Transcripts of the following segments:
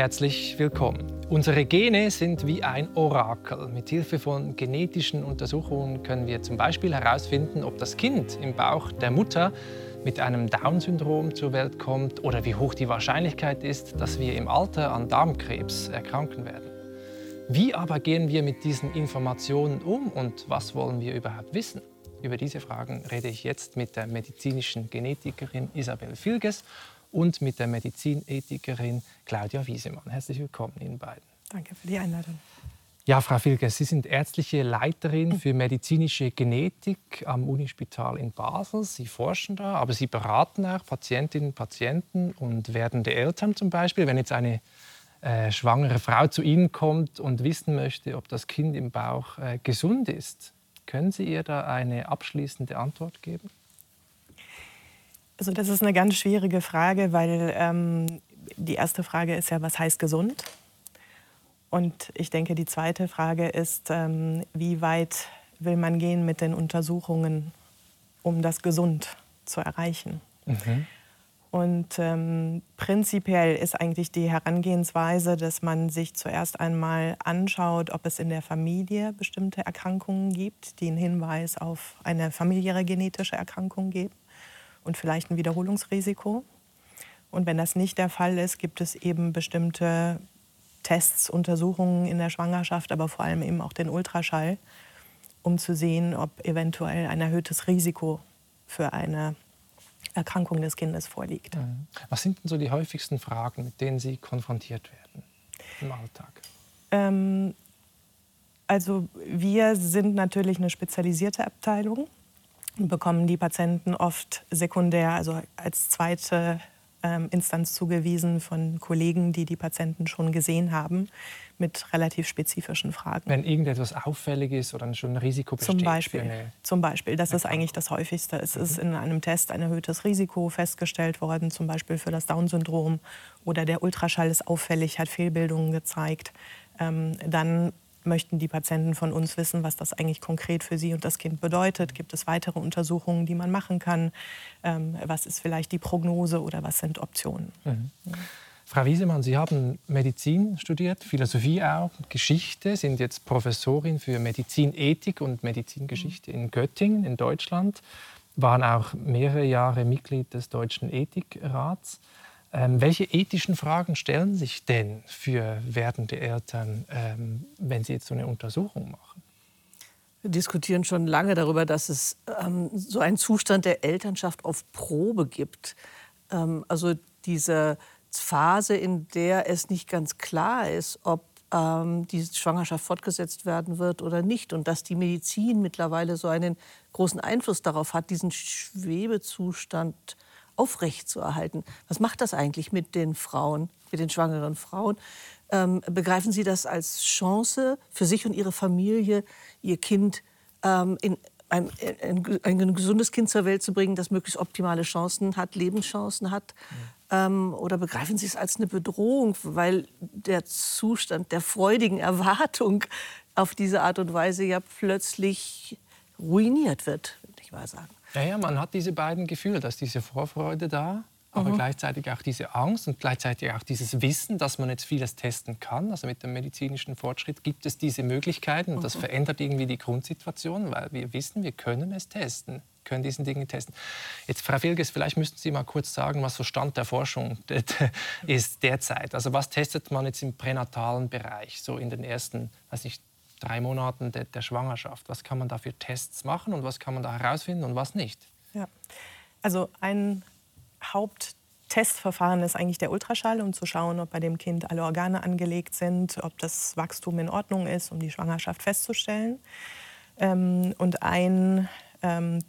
Herzlich willkommen. Unsere Gene sind wie ein Orakel. Mit Hilfe von genetischen Untersuchungen können wir zum Beispiel herausfinden, ob das Kind im Bauch der Mutter mit einem Down-Syndrom zur Welt kommt oder wie hoch die Wahrscheinlichkeit ist, dass wir im Alter an Darmkrebs erkranken werden. Wie aber gehen wir mit diesen Informationen um und was wollen wir überhaupt wissen? Über diese Fragen rede ich jetzt mit der medizinischen Genetikerin Isabel Filges und mit der Medizinethikerin Claudia Wiesemann. Herzlich willkommen Ihnen beiden. Danke für die Einladung. Ja, Frau Filges, Sie sind ärztliche Leiterin für medizinische Genetik am Unispital in Basel. Sie forschen da, aber Sie beraten auch Patientinnen und Patienten und werdende Eltern zum Beispiel. Wenn jetzt eine äh, schwangere Frau zu Ihnen kommt und wissen möchte, ob das Kind im Bauch äh, gesund ist, können Sie ihr da eine abschließende Antwort geben? Also das ist eine ganz schwierige Frage, weil ähm, die erste Frage ist ja, was heißt gesund? Und ich denke, die zweite Frage ist, ähm, wie weit will man gehen mit den Untersuchungen, um das gesund zu erreichen? Mhm. Und ähm, prinzipiell ist eigentlich die Herangehensweise, dass man sich zuerst einmal anschaut, ob es in der Familie bestimmte Erkrankungen gibt, die einen Hinweis auf eine familiäre genetische Erkrankung geben und vielleicht ein Wiederholungsrisiko. Und wenn das nicht der Fall ist, gibt es eben bestimmte Tests, Untersuchungen in der Schwangerschaft, aber vor allem eben auch den Ultraschall, um zu sehen, ob eventuell ein erhöhtes Risiko für eine Erkrankung des Kindes vorliegt. Mhm. Was sind denn so die häufigsten Fragen, mit denen Sie konfrontiert werden im Alltag? Ähm, also wir sind natürlich eine spezialisierte Abteilung bekommen die Patienten oft sekundär, also als zweite ähm, Instanz zugewiesen von Kollegen, die die Patienten schon gesehen haben, mit relativ spezifischen Fragen. Wenn irgendetwas auffällig ist oder schon ein Risiko besteht? Zum Beispiel. Zum Beispiel. Das ist eigentlich das Häufigste. Es mhm. ist in einem Test ein erhöhtes Risiko festgestellt worden, zum Beispiel für das Down-Syndrom oder der Ultraschall ist auffällig, hat Fehlbildungen gezeigt. Ähm, dann möchten die Patienten von uns wissen, was das eigentlich konkret für sie und das Kind bedeutet. Gibt es weitere Untersuchungen, die man machen kann? Ähm, was ist vielleicht die Prognose oder was sind Optionen? Mhm. Ja. Frau Wiesemann, Sie haben Medizin studiert, Philosophie auch, Geschichte, sind jetzt Professorin für Medizinethik und Medizingeschichte in Göttingen in Deutschland, waren auch mehrere Jahre Mitglied des Deutschen Ethikrats. Ähm, welche ethischen Fragen stellen sich denn für werdende Eltern, ähm, wenn sie jetzt so eine Untersuchung machen? Wir diskutieren schon lange darüber, dass es ähm, so einen Zustand der Elternschaft auf Probe gibt. Ähm, also diese Phase, in der es nicht ganz klar ist, ob ähm, diese Schwangerschaft fortgesetzt werden wird oder nicht. Und dass die Medizin mittlerweile so einen großen Einfluss darauf hat, diesen Schwebezustand äh, aufrechtzuerhalten. Was macht das eigentlich mit den Frauen, mit den schwangeren Frauen? Ähm, begreifen Sie das als Chance für sich und Ihre Familie, Ihr Kind ähm, in ein, ein, ein, gesundes Kind zur Welt zu bringen, das möglichst optimale Chancen hat, Lebenschancen hat? Ja. Ähm, oder begreifen Sie es als eine Bedrohung, weil der Zustand der freudigen Erwartung auf diese Art und Weise ja plötzlich ruiniert wird, würde ich mal sagen? Ja, ja, man hat diese beiden Gefühle, dass diese Vorfreude da, aber mhm. gleichzeitig auch diese Angst und gleichzeitig auch dieses Wissen, dass man jetzt vieles testen kann. Also mit dem medizinischen Fortschritt gibt es diese Möglichkeiten und das mhm. verändert irgendwie die Grundsituation, weil wir wissen, wir können es testen, können diesen Dinge testen. Jetzt, Frau Filges, vielleicht müssten Sie mal kurz sagen, was so Stand der Forschung ist derzeit. Also was testet man jetzt im pränatalen Bereich, so in den ersten, weiß nicht, drei Monaten der, der, Schwangerschaft? Was kann man da für Tests machen und was kann man da herausfinden und was nicht? Ja. Also ein Haupttestverfahren ist eigentlich der Ultraschall, um zu schauen, ob bei dem Kind alle Organe angelegt sind, ob das Wachstum in Ordnung ist, um die Schwangerschaft festzustellen. Ähm, und ein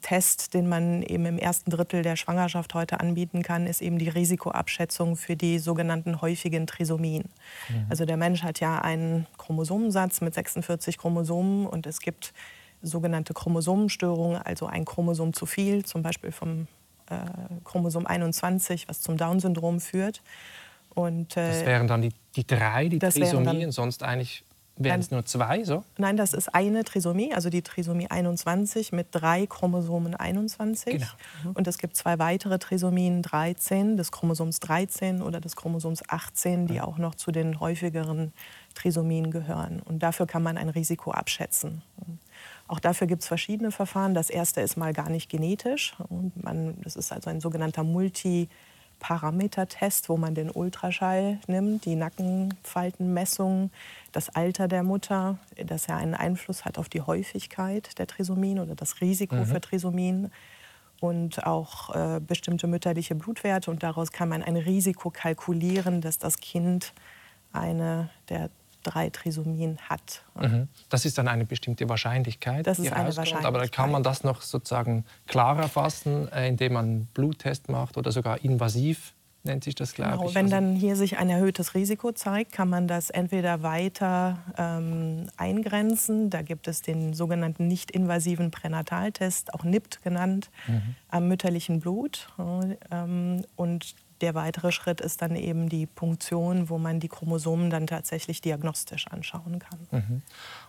Test, den man eben im ersten Drittel der Schwangerschaft heute anbieten kann, ist eben die Risikoabschätzung für die sogenannten häufigen Trisomien. Mhm. Also der Mensch hat ja einen Chromosomensatz mit 46 Chromosomen und es gibt sogenannte Chromosomenstörungen, also ein Chromosom zu viel, zum Beispiel vom äh, Chromosom 21, was zum Down-Syndrom führt. Und, äh, das wären dann die, die drei, die Trisomien, sonst eigentlich Wären es nur zwei so? Nein, das ist eine Trisomie, also die Trisomie 21 mit drei Chromosomen 21. Genau. Mhm. Und es gibt zwei weitere Trisomien 13, des Chromosoms 13 oder des Chromosoms 18, die auch noch zu den häufigeren Trisomien gehören. Und dafür kann man ein Risiko abschätzen. Auch dafür gibt es verschiedene Verfahren. Das erste ist mal gar nicht genetisch. Man, das ist also ein sogenannter Multi- Parametertest, wo man den Ultraschall nimmt, die Nackenfaltenmessung, das Alter der Mutter, das ja einen Einfluss hat auf die Häufigkeit der Trisomien oder das Risiko mhm. für Trisomien und auch äh, bestimmte mütterliche Blutwerte. Und daraus kann man ein Risiko kalkulieren, dass das Kind eine der drei Trisomien hat. Mhm. Das ist dann eine bestimmte Wahrscheinlichkeit. Das ist eine Wahrscheinlichkeit. Aber kann man das noch sozusagen klarer fassen, äh, indem man einen Bluttest macht oder sogar invasiv nennt sich das, glaube genau. ich. Wenn also dann hier sich ein erhöhtes Risiko zeigt, kann man das entweder weiter ähm, eingrenzen. Da gibt es den sogenannten nicht-invasiven Pränataltest, auch NIPT genannt, mhm. am mütterlichen Blut. Ähm, und der weitere Schritt ist dann eben die Punktion, wo man die Chromosomen dann tatsächlich diagnostisch anschauen kann. Mhm.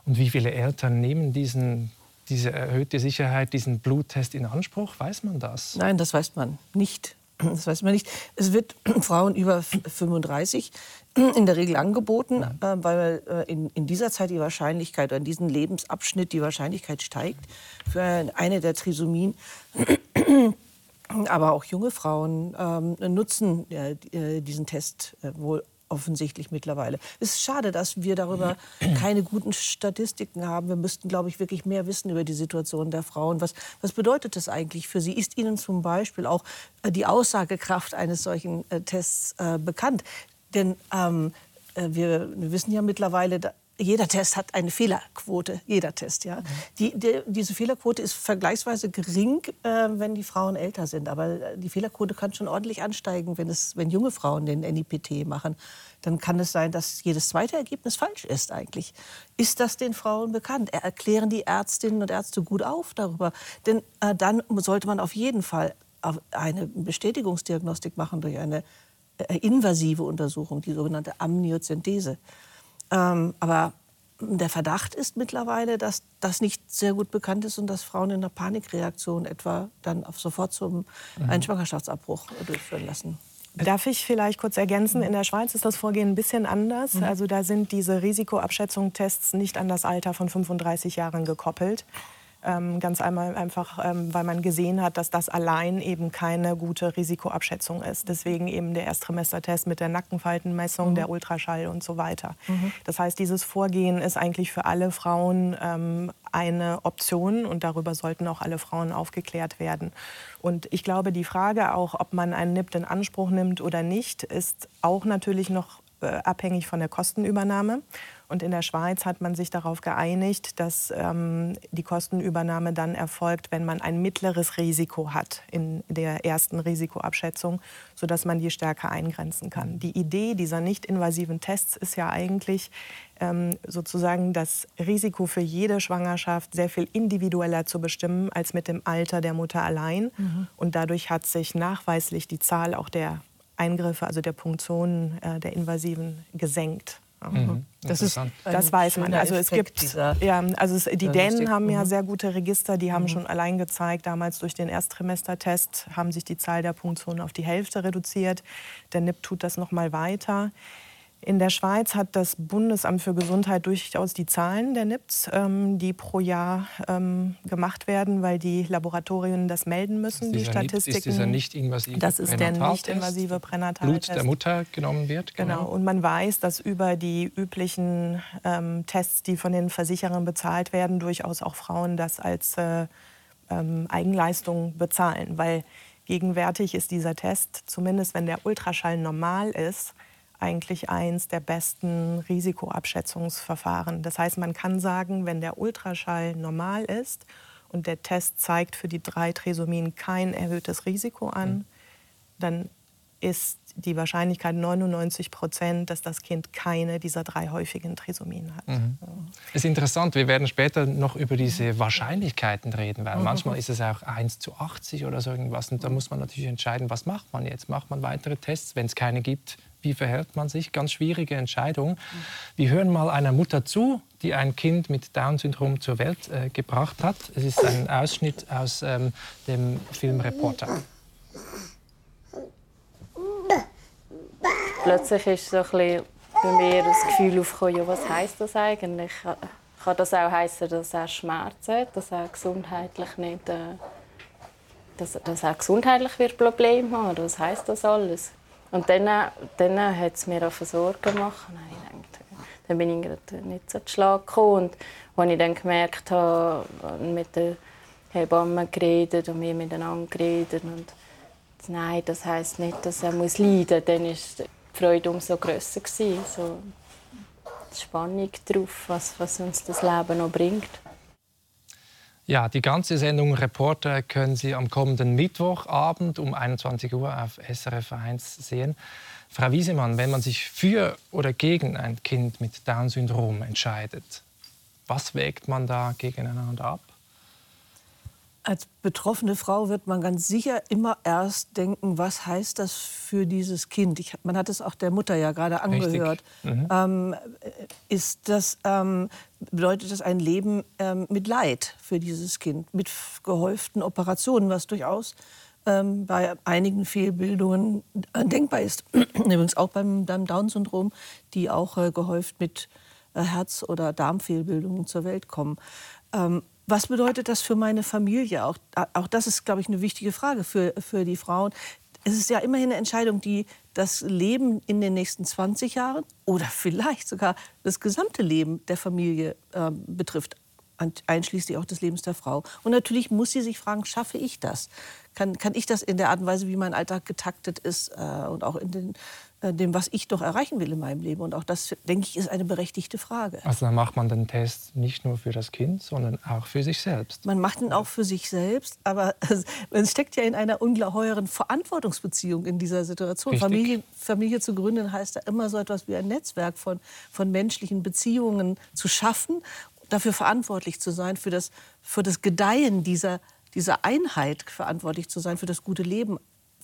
Und wie viele Eltern nehmen diesen, diese erhöhte Sicherheit, diesen Bluttest in Anspruch? Weiß man das? Nein, das weiß man nicht. Das weiß man nicht. Es wird Frauen über 35 in der Regel angeboten, mhm. äh, weil äh, in, in, dieser Zeit die Wahrscheinlichkeit, oder in diesem Lebensabschnitt die Wahrscheinlichkeit steigt für eine der Trisomien aber auch junge Frauen ähm, nutzen äh, diesen Test äh, wohl offensichtlich mittlerweile. Es ist schade, dass wir darüber keine guten Statistiken haben. Wir müssten, glaube ich, wirklich mehr wissen über die Situation der Frauen. Was, was bedeutet das eigentlich für sie? Ist Ihnen zum Beispiel auch äh, die Aussagekraft eines solchen äh, Tests äh, bekannt? Denn ähm, äh, wir, wir, wissen ja mittlerweile, jeder Test hat eine Fehlerquote, jeder Test. Ja. Die, die, diese Fehlerquote ist vergleichsweise gering, äh, wenn die Frauen älter sind. Aber äh, die Fehlerquote kann schon ordentlich ansteigen, wenn, es, wenn junge Frauen den NIPT machen. Dann kann es sein, dass jedes zweite Ergebnis falsch ist eigentlich. Ist das den Frauen bekannt? Erklären die Ärztinnen und Ärzte gut auf darüber? Denn äh, dann sollte man auf jeden Fall eine Bestätigungsdiagnostik machen durch eine äh, invasive Untersuchung, die sogenannte Amniozentese. Ähm, aber der Verdacht ist mittlerweile, dass das nicht sehr gut bekannt ist und dass Frauen in einer Panikreaktion etwa dann sofort zum mhm. einen Schwangerschaftsabbruch durchführen lassen. Darf ich vielleicht kurz ergänzen? In der Schweiz ist das Vorgehen ein bisschen anders. Mhm. Also da sind diese Risikoabschätzungstests nicht an das Alter von 35 Jahren gekoppelt. Ähm, ganz einmal einfach, ähm, weil man gesehen hat, dass das allein eben keine gute Risikoabschätzung ist. Deswegen eben der Ersttrimestertest mit der Nackenfaltenmessung, mhm. der Ultraschall und so weiter. Mhm. Das heißt, dieses Vorgehen ist eigentlich für alle Frauen ähm, eine Option und darüber sollten auch alle Frauen aufgeklärt werden. Und ich glaube, die Frage auch, ob man einen NIPT in Anspruch nimmt oder nicht, ist auch natürlich noch äh, abhängig von der Kostenübernahme. Und in der Schweiz hat man sich darauf geeinigt, dass ähm, die Kostenübernahme dann erfolgt, wenn man ein mittleres Risiko hat in der ersten Risikoabschätzung, sodass man die stärker eingrenzen kann. Die Idee dieser nicht-invasiven Tests ist ja eigentlich ähm, sozusagen das Risiko für jede Schwangerschaft sehr viel individueller zu bestimmen als mit dem Alter der Mutter allein. Mhm. Und dadurch hat sich nachweislich die Zahl auch der Eingriffe, also der Punktionen äh, der Invasiven gesenkt. Mhm. Das, ist, das weiß man. Also es gibt, ja, also es, die Dänen haben ja mhm. sehr gute Register. Die haben mhm. schon allein gezeigt, damals durch den Ersttrimestertest haben sich die Zahl der Punktionen auf die Hälfte reduziert. Der NIP tut das noch mal weiter. In der Schweiz hat das Bundesamt für Gesundheit durchaus die Zahlen der NIPS, ähm, die pro Jahr ähm, gemacht werden, weil die Laboratorien das melden müssen, die Statistiken. ist dieser nicht-invasive Das ist der nicht-invasive Pränataltest. Blut der Mutter genommen wird. Genau. genau. Und man weiß, dass über die üblichen ähm, Tests, die von den Versicherern bezahlt werden, durchaus auch Frauen das als äh, ähm, Eigenleistung bezahlen. Weil gegenwärtig ist dieser Test, zumindest wenn der Ultraschall normal ist, eigentlich eins der besten Risikoabschätzungsverfahren. Das heißt, man kann sagen, wenn der Ultraschall normal ist und der Test zeigt für die drei Trisomien kein erhöhtes Risiko an, mhm. dann ist die Wahrscheinlichkeit 99 Prozent, dass das Kind keine dieser drei häufigen Trisomien hat. Mhm. Es ist interessant, wir werden später noch über diese Wahrscheinlichkeiten reden, weil mhm. manchmal ist es auch 1 zu 80 oder so irgendwas und da muss man natürlich entscheiden, was macht man jetzt? Macht man weitere Tests? Wenn es keine gibt, Wie verhält man sich? Ganz schwierige Entscheidung. Wir hören mal einer Mutter zu, die ein Kind mit Down-Syndrom zur Welt äh, gebracht hat. Es ist ein Ausschnitt aus ähm, dem Film Reporter. Plötzlich ist so bei mir das Gefühl aufgekommen, ja, was heißt das eigentlich? Kann das auch heißen, dass er Schmerzen hat, dass er gesundheitlich nicht, äh, dass, dass er gesundheitlich wird Probleme haben? Was heißt das alles? Und dann, dann hat es mir auch Sorgen gemacht. Und ich dachte, dann bin ich nicht so Schlag gekommen. Und als ich dann gemerkt habe, mit den Hebammen geredet und wir miteinander geredet und nein, das heisst nicht, dass er muss leiden muss, dann war die Freude umso grösser. Gewesen. So die Spannung drauf, was, was uns das Leben noch bringt. Ja, die ganze Sendung Reporter können Sie am kommenden Mittwochabend um 21 Uhr auf SRF 1 sehen. Frau Wiesemann, wenn man sich für oder gegen ein Kind mit Down-Syndrom entscheidet, was wägt man da gegeneinander ab? Als betroffene Frau wird man ganz sicher immer erst denken, was heißt das für dieses Kind? Ich, man hat es auch der Mutter ja gerade angehört. Mhm. Ähm, ist das, ähm, bedeutet das ein Leben ähm, mit Leid für dieses Kind, mit gehäuften Operationen, was durchaus ähm, bei einigen Fehlbildungen denkbar ist. Übrigens auch beim, beim Down-Syndrom, die auch äh, gehäuft mit äh, Herz- oder Darmfehlbildungen zur Welt kommen. Ähm, was bedeutet das für meine Familie? Auch, auch das ist, glaube ich, eine wichtige Frage für, für die Frauen. Es ist ja immerhin eine Entscheidung, die das Leben in den nächsten 20 Jahren oder vielleicht sogar das gesamte Leben der Familie äh, betrifft, einschließlich auch des Lebens der Frau. Und natürlich muss sie sich fragen, schaffe ich das? Kann, kann ich das in der Art und Weise, wie mein Alltag getaktet ist äh, und auch in den dem, was ich doch erreichen will in meinem Leben. Und auch das, denke ich, ist eine berechtigte Frage. Also dann macht man den Test nicht nur für das Kind, sondern auch für sich selbst. Man macht ihn auch für sich selbst, aber es steckt ja in einer ungeheuren Verantwortungsbeziehung in dieser Situation. Familie, Familie, zu gründen heißt ja immer so etwas wie ein Netzwerk von, von menschlichen Beziehungen zu schaffen, dafür verantwortlich zu sein, für das, für das Gedeihen dieser, dieser Einheit verantwortlich zu sein, für das gute Leben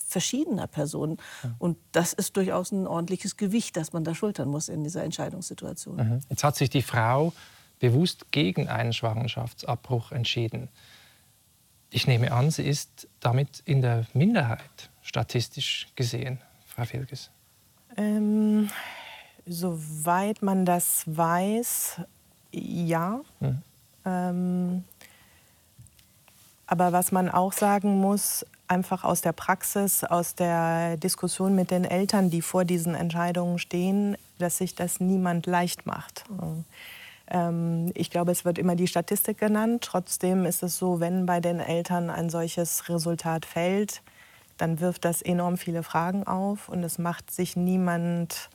verschiedener Personen. Ja. Und das ist durchaus ein ordentliches Gewicht, das man da schultern muss in dieser Entscheidungssituation. Mhm. Jetzt hat sich die Frau bewusst gegen einen Schwangerschaftsabbruch entschieden. Ich nehme an, sie ist damit in der Minderheit, statistisch gesehen, Frau Filges. Ähm, soweit man das weiß, ja. Mhm. Ähm, aber was man auch sagen muss, einfach aus der Praxis, aus der Diskussion mit den Eltern, die vor diesen Entscheidungen stehen, dass sich das niemand leicht macht. Ähm, ich glaube, es wird immer die Statistik genannt. Trotzdem ist es so, wenn bei den Eltern ein solches Resultat fällt, dann wirft das enorm viele Fragen auf und es macht sich niemand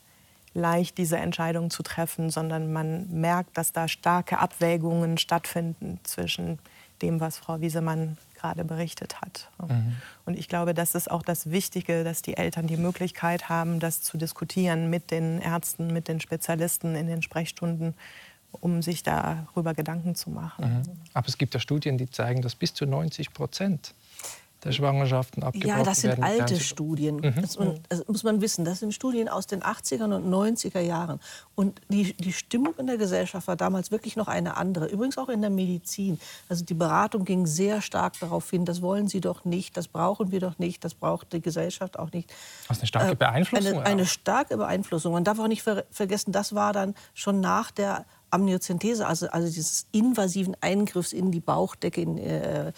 leicht, diese Entscheidung zu treffen, sondern man merkt, dass da starke Abwägungen stattfinden zwischen dem, was Frau Wiesemann gerade berichtet hat. Mhm. Und ich glaube, das ist auch das Wichtige, dass die Eltern die Möglichkeit haben, das zu diskutieren mit den Ärzten, mit den Spezialisten in den Sprechstunden, um sich darüber Gedanken zu machen. Mhm. Aber es gibt ja Studien, die zeigen, dass bis zu 90 Prozent der Schwangerschaften abgebrochen werden. Ja, das sind werden. alte Studien. Mhm. Das, das, muss man wissen. Das sind Studien aus den 80er und 90er Jahren. Und die, die Stimmung in der Gesellschaft war damals wirklich noch eine andere. Übrigens auch in der Medizin. Also die Beratung ging sehr stark darauf hin, das wollen Sie doch nicht, das brauchen wir doch nicht, das braucht die Gesellschaft auch nicht. Das ist eine starke äh, Beeinflussung. Eine, eine starke Beeinflussung. Man darf auch nicht ver vergessen, das war dann schon nach der Amniozentese, also, also dieses invasiven Eingriffs in die Bauchdecke, in, äh,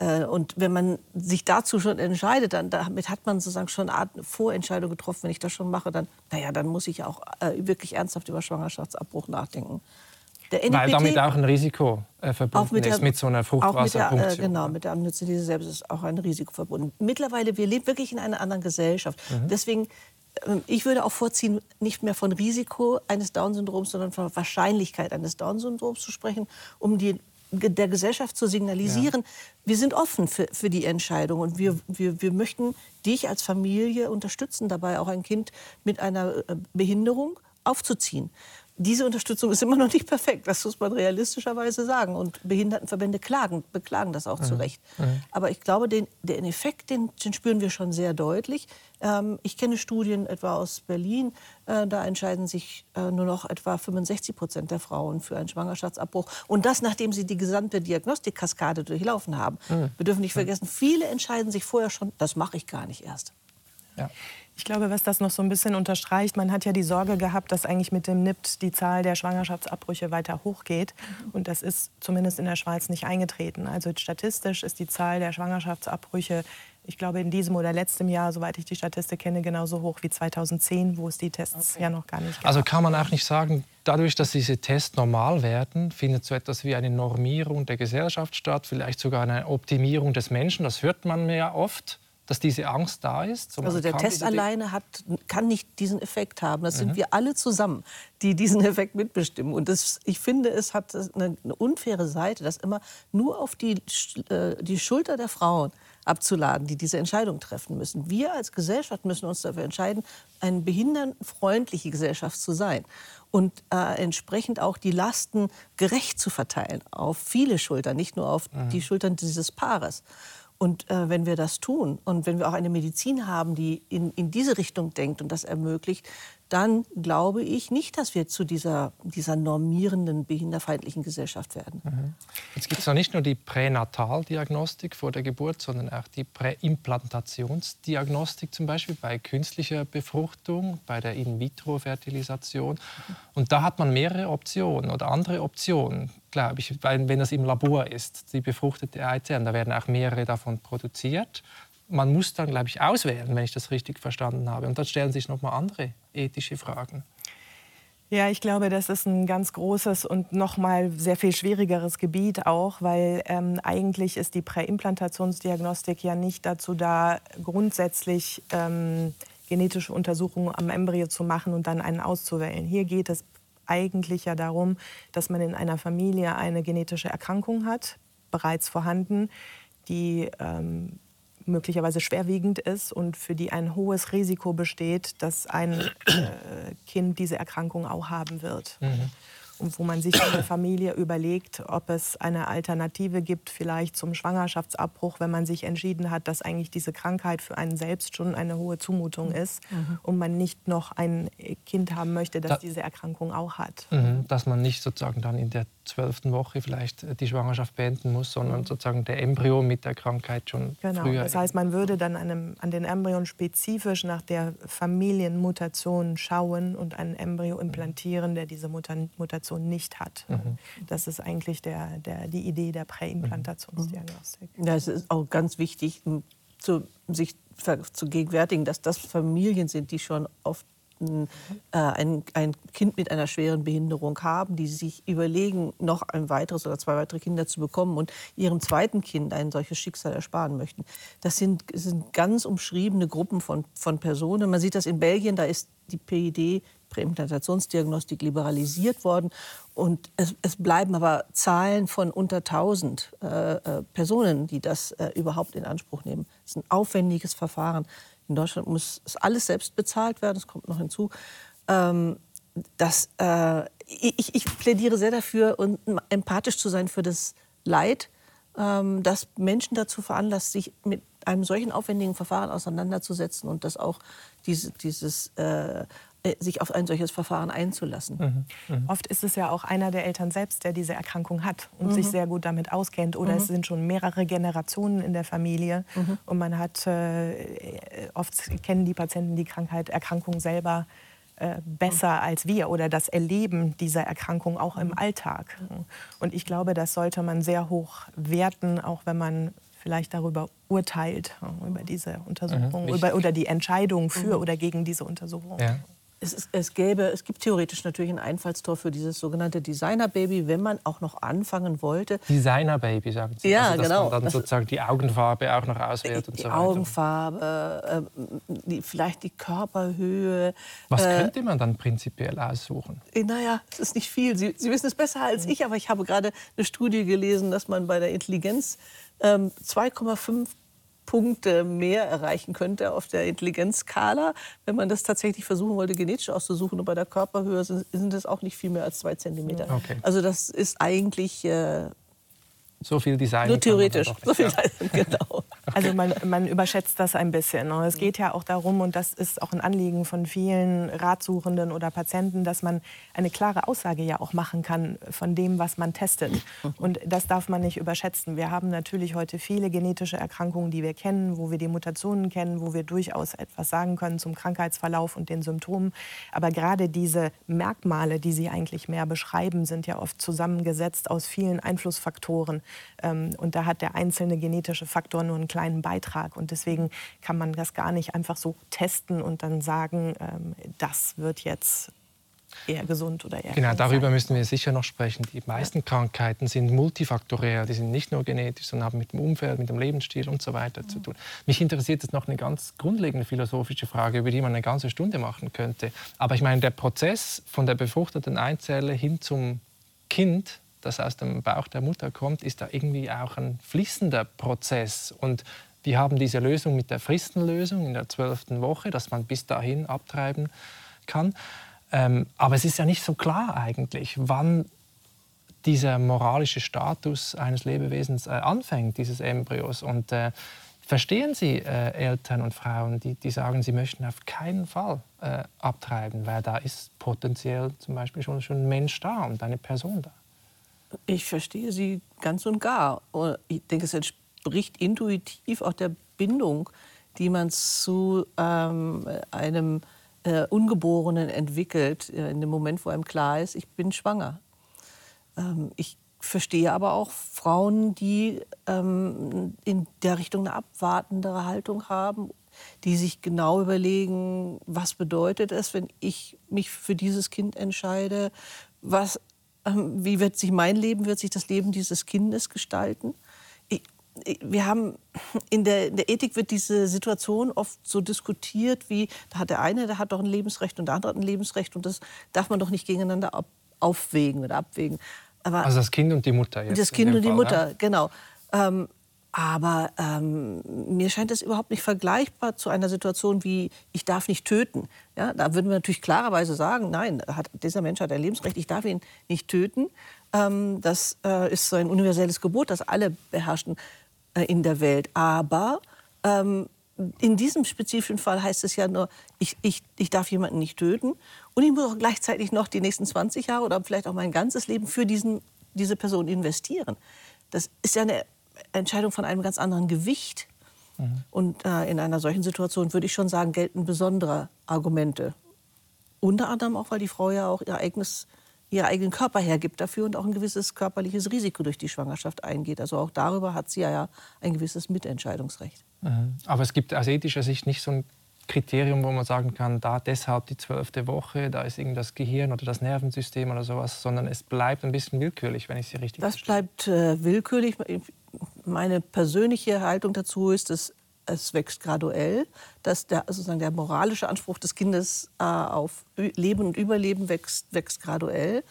und wenn man sich dazu schon entscheidet, dann damit hat man sozusagen schon eine Art Vorentscheidung getroffen. Wenn ich das schon mache, dann, naja, dann muss ich auch äh, wirklich ernsthaft über Schwangerschaftsabbruch nachdenken. NPT, Weil damit auch ein Risiko äh, verbunden mit der, ist mit so einer Fruchtwasserpunktion. Mit äh, genau, mit der Amniozidese selbst ist auch ein Risiko verbunden. Mittlerweile, wir leben wirklich in einer anderen Gesellschaft. Mhm. Deswegen, ähm, ich würde auch vorziehen, nicht mehr von Risiko eines Down-Syndroms, sondern von Wahrscheinlichkeit eines Down-Syndroms zu sprechen, um die der Gesellschaft zu signalisieren, ja. wir sind offen für, für die Entscheidung und wir, wir, wir möchten dich als Familie unterstützen, dabei auch ein Kind mit einer äh, Behinderung aufzuziehen. Diese Unterstützung ist immer noch nicht perfekt, das muss man realistischerweise sagen. Und Behindertenverbände klagen, beklagen das auch mhm. zu Recht. Mhm. Aber ich glaube, den, den Effekt, den, den spüren wir schon sehr deutlich. Ähm, ich kenne Studien etwa aus Berlin, äh, da entscheiden sich äh, nur noch etwa 65 Prozent der Frauen für einen Schwangerschaftsabbruch. Und das, nachdem sie die gesamte Diagnostikkaskade durchlaufen haben. Mhm. Wir dürfen nicht mhm. vergessen, viele entscheiden sich vorher schon, das mache ich gar nicht erst. Ja. Ich glaube, was das noch so ein bisschen unterstreicht, man hat ja die Sorge gehabt, dass eigentlich mit dem NIPT die Zahl der Schwangerschaftsabbrüche weiter hochgeht. Und das ist zumindest in der Schweiz nicht eingetreten. Also statistisch ist die Zahl der Schwangerschaftsabbrüche, ich glaube, in diesem oder letztem Jahr, soweit ich die Statistik kenne, genauso hoch wie 2010, wo es die Tests okay. ja noch gar nicht gab. Also kann man auch nicht sagen, dadurch, dass diese Tests normal werden, findet so etwas wie eine Normierung der Gesellschaft statt, vielleicht sogar eine Optimierung des Menschen. Das hört man ja oft dass diese Angst da ist? also der Test alleine hat, kann nicht diesen Effekt haben. Das mhm. sind wir alle zusammen, die diesen Effekt mitbestimmen. Und das, ich finde, es hat eine, eine unfaire Seite, das immer nur auf die, äh, die Schulter der Frauen abzuladen, die diese Entscheidung treffen müssen. Wir als Gesellschaft müssen uns dafür entscheiden, eine behindertenfreundliche Gesellschaft zu sein und äh, entsprechend auch die Lasten gerecht zu verteilen auf viele Schultern, nicht nur auf mhm. die Schultern dieses Paares. Und äh, wenn wir das tun und wenn wir auch eine Medizin haben, die in, in diese Richtung denkt und das ermöglicht, dann glaube ich nicht, dass wir zu dieser, dieser normierenden, behinderfeindlichen Gesellschaft werden. Mhm. Jetzt gibt es noch nicht nur die Pränataldiagnostik vor der Geburt, sondern auch die Präimplantationsdiagnostik zum Beispiel bei künstlicher Befruchtung, bei der In-vitro-Fertilisation. Und da hat man mehrere Optionen oder andere Optionen, glaube ich, wenn das im Labor ist, die befruchtete Eizellen. Da werden auch mehrere davon produziert man muss dann, glaube ich, auswählen, wenn ich das richtig verstanden habe. Und dann stellen sich noch mal andere ethische Fragen. Ja, ich glaube, das ist ein ganz großes und noch mal sehr viel schwierigeres Gebiet auch, weil ähm, eigentlich ist die Präimplantationsdiagnostik ja nicht dazu da, grundsätzlich ähm, genetische Untersuchungen am Embryo zu machen und dann einen auszuwählen. Hier geht es eigentlich ja darum, dass man in einer Familie eine genetische Erkrankung hat, bereits vorhanden, die ähm, möglicherweise schwerwiegend ist und für die ein hohes Risiko besteht, dass ein äh, Kind diese Erkrankung auch haben wird. Mhm wo man sich in der Familie überlegt, ob es eine Alternative gibt, vielleicht zum Schwangerschaftsabbruch, wenn man sich entschieden hat, dass eigentlich diese Krankheit für einen selbst schon eine hohe Zumutung ist mhm. und man nicht noch ein Kind haben möchte, das da, diese Erkrankung auch hat. Mhm, dass man nicht sozusagen dann in der zwölften Woche vielleicht die Schwangerschaft beenden muss, sondern sozusagen der Embryo mit der Krankheit schon genau. früher. Das heißt, man würde dann einem, an den Embryon spezifisch nach der Familienmutation schauen und ein Embryo implantieren, der diese Mutation Präimplantation nicht hat. Mhm. Das ist eigentlich der, der, die Idee der Präimplantationsdiagnostik. Ja, es ist auch ganz wichtig, zu, sich zu gegenwärtigen, dass das Familien sind, die schon oft äh, ein, ein, Kind mit einer schweren Behinderung haben, die sich überlegen, noch ein weiteres oder zwei weitere Kinder zu bekommen und ihrem zweiten Kind ein solches Schicksal ersparen möchten. Das sind, sind ganz umschriebene Gruppen von, von Personen. Man sieht das in Belgien, da ist die PID Präimplantationsdiagnostik liberalisiert worden. Und es, es, bleiben aber Zahlen von unter 1000 äh, äh, Personen, die das äh, überhaupt in Anspruch nehmen. Das ist ein aufwendiges Verfahren. In Deutschland muss es alles selbst bezahlt werden, das kommt noch hinzu. Ähm, das, äh, ich, ich, plädiere sehr dafür, und empathisch zu sein für das Leid, ähm, das Menschen dazu veranlasst, sich mit einem solchen aufwendigen Verfahren auseinanderzusetzen und das auch diese, dieses äh, sich auf ein solches Verfahren einzulassen. Mhm. Mhm. Oft ist es ja auch einer der Eltern selbst, der diese Erkrankung hat und mhm. sich sehr gut damit auskennt. Oder es mhm. sind schon mehrere Generationen in der Familie mhm. und man hat äh, oft kennen die Patienten die Krankheit, Erkrankung selber äh, besser als wir oder das Erleben dieser Erkrankung auch im Alltag. Und ich glaube, das sollte man sehr hoch werten, auch wenn man vielleicht darüber urteilt, über diese Untersuchung mhm, über, oder die Entscheidung für mhm. oder gegen diese Untersuchung. Ja es, ist, es, gäbe, es gibt theoretisch natürlich ein Einfallstor für dieses sogenannte Designer-Baby, wenn man auch noch anfangen wollte. Designer-Baby, sagen Sie? Ja, also, dass genau. man dann sozusagen die Augenfarbe auch noch auswählt und die so weiter. Augenfarbe, äh, die, vielleicht die Körperhöhe. Was äh, könnte man dann prinzipiell aussuchen? Äh, naja, es ist nicht viel. Sie, Sie wissen es besser als mhm. ich, aber ich habe gerade eine Studie gelesen, dass man bei der Intelligenz ähm, 2,5 Punkte mehr erreichen könnte auf der Intelligenzskala, wenn man das tatsächlich versuchen wollte, genetisch auszusuchen. Und bei der Körperhöhe sind, es auch nicht viel mehr als zwei Zentimeter. Okay. Also das ist eigentlich äh, so viel Design. Nur theoretisch. So viel Design, genau. Also man, man, überschätzt das ein bisschen. Ne? Es geht ja auch darum, und das ist auch ein Anliegen von vielen Ratsuchenden oder Patienten, dass man eine klare Aussage ja auch machen kann von dem, was man testet. Und das darf man nicht überschätzen. Wir haben natürlich heute viele genetische Erkrankungen, die wir kennen, wo wir die Mutationen kennen, wo wir durchaus etwas sagen können zum Krankheitsverlauf und den Symptomen. Aber gerade diese Merkmale, die Sie eigentlich mehr beschreiben, sind ja oft zusammengesetzt aus vielen Einflussfaktoren und da hat der einzelne genetische Faktor nur einen kleinen Beitrag. Und deswegen kann man das gar nicht einfach so testen und dann sagen, ähm, das wird jetzt eher gesund oder eher Genau, darüber sein. müssen wir sicher noch sprechen. Die meisten ja. Krankheiten sind multifaktoriell. Die sind nicht nur genetisch, sondern haben mit dem Umfeld, mit dem Lebensstil und so weiter mhm. zu tun. Mich interessiert jetzt noch eine ganz grundlegende philosophische Frage, über die man eine ganze Stunde machen könnte. Aber ich meine, der Prozess von der befruchteten Eizelle hin zum Kind das aus dem Bauch der Mutter kommt, ist da irgendwie auch ein fließender Prozess. Und wir haben diese Lösung mit der Fristenlösung in der zwölften Woche, dass man bis dahin abtreiben kann. Ähm, aber es ist ja nicht so klar eigentlich, wann dieser moralische Status eines Lebewesens äh, anfängt, dieses Embryos. Und äh, verstehen Sie äh, Eltern und Frauen, die, die sagen, sie möchten auf keinen Fall äh, abtreiben, weil da ist potenziell zum Beispiel schon, schon ein Mensch da und eine Person da? Ich verstehe Sie ganz und gar. Ich denke, es entspricht intuitiv auch der Bindung, die man zu ähm, einem äh, Ungeborenen entwickelt, äh, in dem Moment, wo einem klar ist, ich bin schwanger. Ähm, ich verstehe aber auch Frauen, die ähm, in der Richtung eine abwartendere Haltung haben, die sich genau überlegen, was bedeutet es, wenn ich mich für dieses Kind entscheide, was wie wird sich mein Leben, wird sich das Leben dieses Kindes gestalten? wir haben in der, in der, Ethik wird diese Situation oft so diskutiert, wie da hat der eine, der hat doch ein Lebensrecht und der andere hat ein Lebensrecht und das darf man doch nicht gegeneinander aufwägen oder abwägen. Aber also das Kind und die Mutter jetzt. Das Kind und die Fall, Mutter, ja? genau. Ähm, aber ähm, mir scheint es überhaupt nicht vergleichbar zu einer Situation wie ich darf nicht töten. Ja, da würden wir natürlich klarerweise sagen, nein, hat, dieser Mensch hat ein Lebensrecht, ich darf ihn nicht töten. Ähm, das äh, ist so ein universelles Gebot, das alle beherrschen äh, in der Welt. Aber ähm, in diesem spezifischen Fall heißt es ja nur, ich, ich, ich darf jemanden nicht töten und ich muss auch gleichzeitig noch die nächsten 20 Jahre oder vielleicht auch mein ganzes Leben für diesen, diese Person investieren. Das ist ja eine Entscheidung von einem ganz anderen Gewicht. Mhm. Und äh, in einer solchen Situation würde ich schon sagen, gelten besondere Argumente. Unter anderem auch, weil die Frau ja auch ihr eigenes, ihren eigenen Körper hergibt dafür und auch ein gewisses körperliches Risiko durch die Schwangerschaft eingeht. Also auch darüber hat sie ja ein gewisses Mitentscheidungsrecht. Mhm. Aber es gibt aus ethischer Sicht nicht so ein Kriterium, wo man sagen kann, da deshalb die zwölfte Woche, da ist irgendwas Gehirn oder das Nervensystem oder sowas, sondern es bleibt ein bisschen willkürlich, wenn ich Sie richtig das verstehe. Das bleibt äh, willkürlich. Meine persönliche Haltung dazu ist, dass es wächst graduell, dass der, sozusagen der moralische Anspruch des Kindes äh, auf Leben und Überleben wächst, wächst graduell.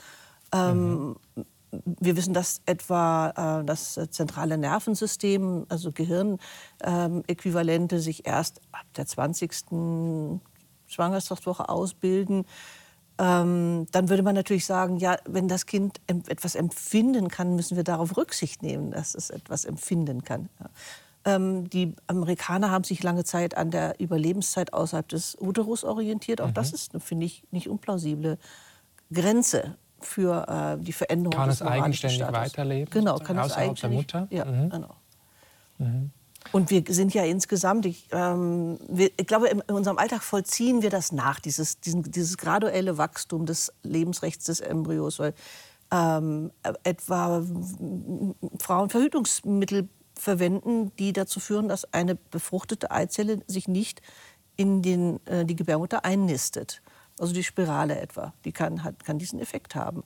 Ähm, mhm wir wissen, dass etwa äh, das zentrale Nervensystem, also Gehirnäquivalente, ähm, sich erst ab der 20. Schwangerschaftswoche ausbilden. Ähm, dann würde man natürlich sagen, ja, wenn das Kind etwas empfinden kann, müssen wir darauf Rücksicht nehmen, dass es etwas empfinden kann. Ja. Ähm, die Amerikaner haben sich lange Zeit an der Überlebenszeit außerhalb des Uterus orientiert. Auch mhm. das ist, finde ich, nicht unplausible Grenze für äh, die Veränderung kann des es eigenständig Status. weiterleben? Genau, kann es eigenständig. Der Mutter? Ja, mhm. genau. Mhm. Und wir sind ja insgesamt, ich, ähm, wir, ich, glaube, in unserem Alltag vollziehen wir das nach, dieses, diesen, dieses graduelle Wachstum des Lebensrechts des Embryos. Weil ähm, etwa Frauen Verhütungsmittel verwenden, die dazu führen, dass eine befruchtete Eizelle sich nicht in den, äh, die Gebärmutter einnistet. Also die Spirale etwa, die kann, hat, kann diesen Effekt haben.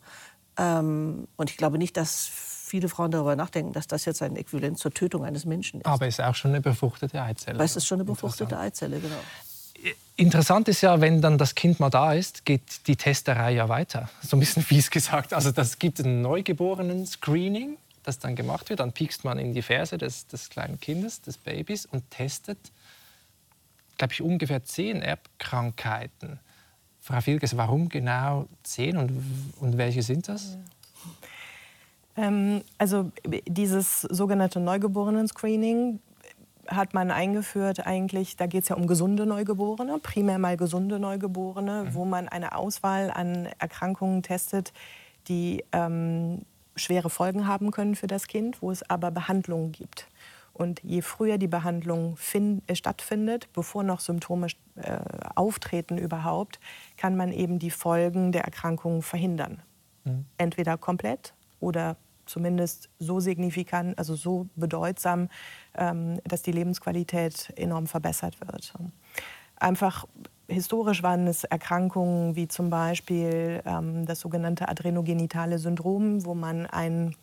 Ähm, und ich glaube nicht, dass viele Frauen darüber nachdenken, dass das jetzt ein Äquivalent zur Tötung eines Menschen ist. Aber es ist auch schon eine befruchtete Eizelle. Aber es ist schon eine befruchtete Eizelle, genau. Interessant ist ja, wenn dann das Kind mal da ist, geht die Testerei ja weiter. So ein bisschen fies gesagt. Also das gibt ein Neugeborenen-Screening das dann gemacht wird. Dann piekst man in die Ferse des, des kleinen Kindes, des Babys und testet, glaube ich, ungefähr zehn Erbkrankheiten. Frau Filges, warum genau zehn und, und welche sind das? Ähm, also dieses sogenannte Neugeborenen-Screening hat man eingeführt eigentlich, da geht es ja um gesunde Neugeborene, primär mal gesunde Neugeborene, mhm. wo man eine Auswahl an Erkrankungen testet, die ähm, schwere Folgen haben können für das Kind, wo es aber Behandlungen gibt. Und je früher die Behandlung find, äh, stattfindet, bevor noch Symptome äh, auftreten überhaupt, kann man eben die Folgen der Erkrankung verhindern. Mhm. Entweder komplett oder zumindest so signifikant, also so bedeutsam, ähm, dass die Lebensqualität enorm verbessert wird. Einfach historisch waren es Erkrankungen wie zum Beispiel ähm, das sogenannte adrenogenitale Syndrom, wo man ein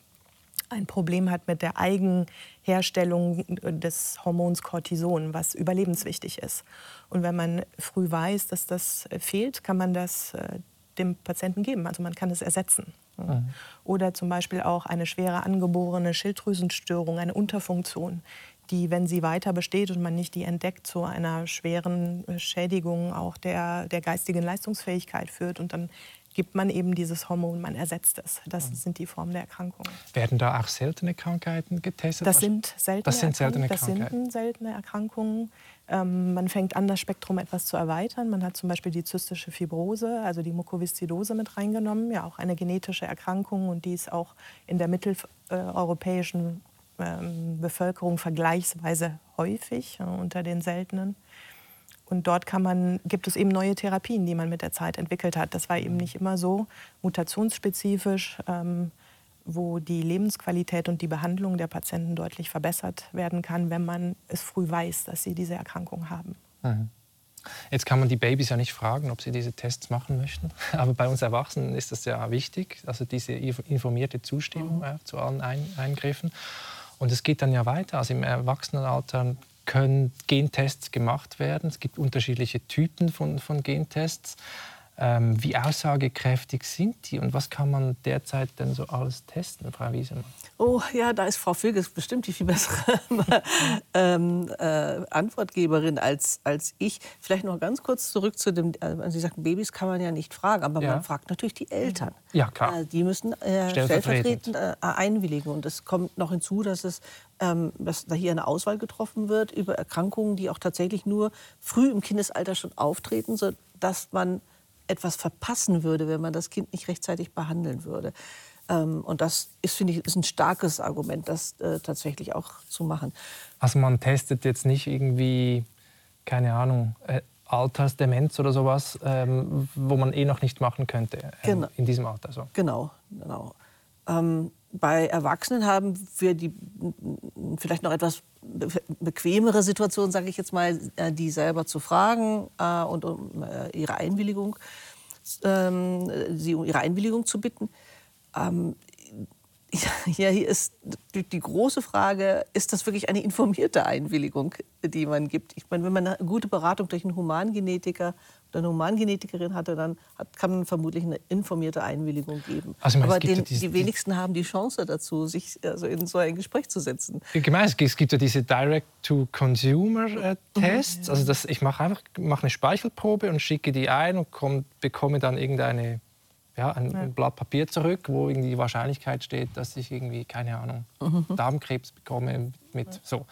ein Problem hat mit der Eigenherstellung des Hormons Cortison, was überlebenswichtig ist. Und wenn man früh weiß, dass das fehlt, kann man das äh, dem Patienten geben. Also man kann es ersetzen. Mhm. Oder zum Beispiel auch eine schwere angeborene Schilddrüsenstörung, eine Unterfunktion, die, wenn sie weiter besteht und man nicht die entdeckt, zu einer schweren Schädigung auch der, der geistigen Leistungsfähigkeit führt. Und dann gibt man eben dieses Hormon, man ersetzt es. Das mhm. sind die Formen der Erkrankung. Werden da auch seltene Krankheiten getestet? Das sind seltene, das sind seltene Krankheiten. Das sind seltene Erkrankungen. Ähm, man fängt an, das Spektrum etwas zu erweitern. Man hat zum Beispiel die zystische Fibrose, also die Mukoviszidose mit reingenommen, ja auch eine genetische Erkrankung und die ist auch in der mitteleuropäischen ähm, Bevölkerung vergleichsweise häufig ja, unter den seltenen. Und dort kann man, gibt es eben neue Therapien, die man mit der Zeit entwickelt hat. Das war eben nicht immer so mutationsspezifisch. Ähm, wo die Lebensqualität und die Behandlung der Patienten deutlich verbessert werden kann, wenn man es früh weiß, dass sie diese Erkrankung haben. Mhm. Jetzt kann man die Babys ja nicht fragen, ob sie diese Tests machen möchten. Aber bei uns Erwachsenen ist das ja wichtig, also diese informierte Zustimmung mhm. zu allen Eingriffen. Und es geht dann ja weiter. Also im Erwachsenenalter können Gentests gemacht werden. Es gibt unterschiedliche Typen von, von Gentests. Ähm, wie aussagekräftig sind die und was kann man derzeit denn so alles testen, Frau Wiesemann? Oh ja, da ist Frau Filges bestimmt die viel bessere ähm, äh, Antwortgeberin als, als ich. Vielleicht noch ganz kurz zurück zu dem, äh, Sie sagten, Babys kann man ja nicht fragen, aber ja. man fragt natürlich die Eltern. Ja, klar. Äh, die müssen äh, stellvertretend äh, einwilligen. Und es kommt noch hinzu, dass es ähm, dass da hier eine Auswahl getroffen wird über Erkrankungen, die auch tatsächlich nur früh im Kindesalter schon auftreten, sodass man etwas verpassen würde, wenn man das Kind nicht rechtzeitig behandeln würde. Ähm, und das ist, finde ich, ist ein starkes Argument, das äh, tatsächlich auch zu machen. Also man testet jetzt nicht irgendwie, keine Ahnung, äh, Altersdemenz oder sowas, ähm, wo man eh noch nicht machen könnte ähm, genau. in diesem Alter. So. Genau, genau. Ähm, bei Erwachsenen haben wir die vielleicht noch etwas bequemere Situation, sage ich jetzt mal, äh, die selber zu fragen äh, und um äh, ihre Einwilligung, ähm, sie um ihre Einwilligung zu bitten. Ja, hier ist die große Frage, ist das wirklich eine informierte Einwilligung, die man gibt? Ich meine, wenn man eine gute Beratung durch einen Humangenetiker oder eine Humangenetikerin hatte, dann hat, kann man vermutlich eine informierte Einwilligung geben. Also meine, Aber den, ja diese, die wenigsten haben die Chance dazu, sich also in so ein Gespräch zu setzen. Gemein, es gibt ja diese Direct-to-Consumer-Tests. Also das, ich mache einfach mache eine Speichelprobe und schicke die ein und komm, bekomme dann irgendeine ja, ein, ein, Blatt Papier zurück, wo irgendwie die Wahrscheinlichkeit steht, dass ich irgendwie, keine Ahnung, mhm. Darmkrebs bekomme mit so.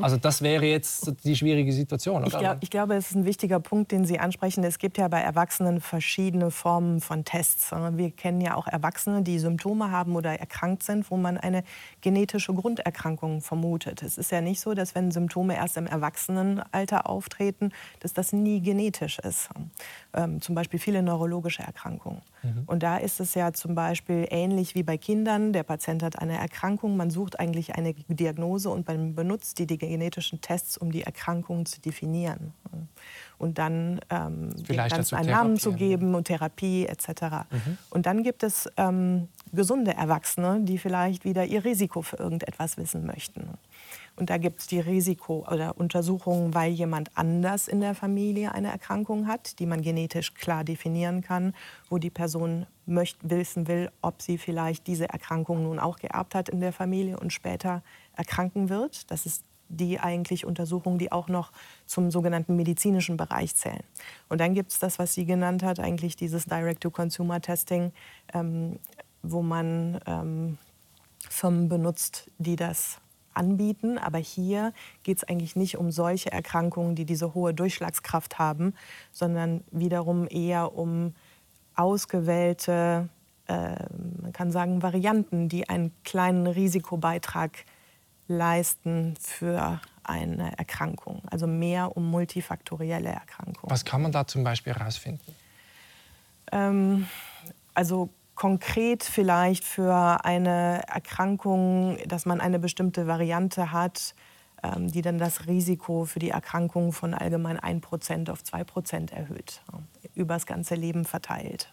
Also das wäre jetzt die schwierige Situation. Ich, glaub, ich, glaube, es ist ein wichtiger Punkt, den Sie ansprechen. Es gibt ja bei Erwachsenen verschiedene Formen von Tests. Wir kennen ja auch Erwachsene, die Symptome haben oder erkrankt sind, wo man eine genetische Grunderkrankung vermutet. Es ist ja nicht so, dass wenn Symptome erst im Erwachsenenalter auftreten, dass das nie genetisch ist. Ähm, zum Beispiel viele neurologische Erkrankungen. Mhm. Und da ist es ja zum Beispiel ähnlich wie bei Kindern. Der Patient hat eine Erkrankung, man sucht eigentlich eine Diagnose und man benutzt die, die genetischen Tests, um die Erkrankung zu definieren. Und dann ähm, einen Namen zu geben und Therapie etc. Mhm. Und dann gibt es ähm, gesunde Erwachsene, die vielleicht wieder ihr Risiko für irgendetwas wissen möchten. Und da gibt es die Risiko- oder Untersuchungen, weil jemand anders in der Familie eine Erkrankung hat, die man genetisch klar definieren kann, wo die Person möcht, wissen will, ob sie vielleicht diese Erkrankung nun auch geerbt hat in der Familie und später erkranken wird. Das ist die eigentlich Untersuchungen, die auch noch zum sogenannten medizinischen Bereich zählen. Und dann gibt es das, was sie genannt hat, eigentlich dieses Direct-to-Consumer-Testing, ähm, wo man ähm, Firmen benutzt, die das anbieten. Aber hier geht es eigentlich nicht um solche Erkrankungen, die diese hohe Durchschlagskraft haben, sondern wiederum eher um ausgewählte, äh, man kann sagen, Varianten, die einen kleinen Risikobeitrag leisten für eine Erkrankung. Also mehr um multifaktorielle Erkrankungen. Was kann man da zum Beispiel herausfinden? Ähm, also konkret vielleicht für eine Erkrankung, dass man eine bestimmte Variante hat, ähm, die dann das Risiko für die Erkrankung von allgemein 1% auf 2% erhöht, über das ganze Leben verteilt.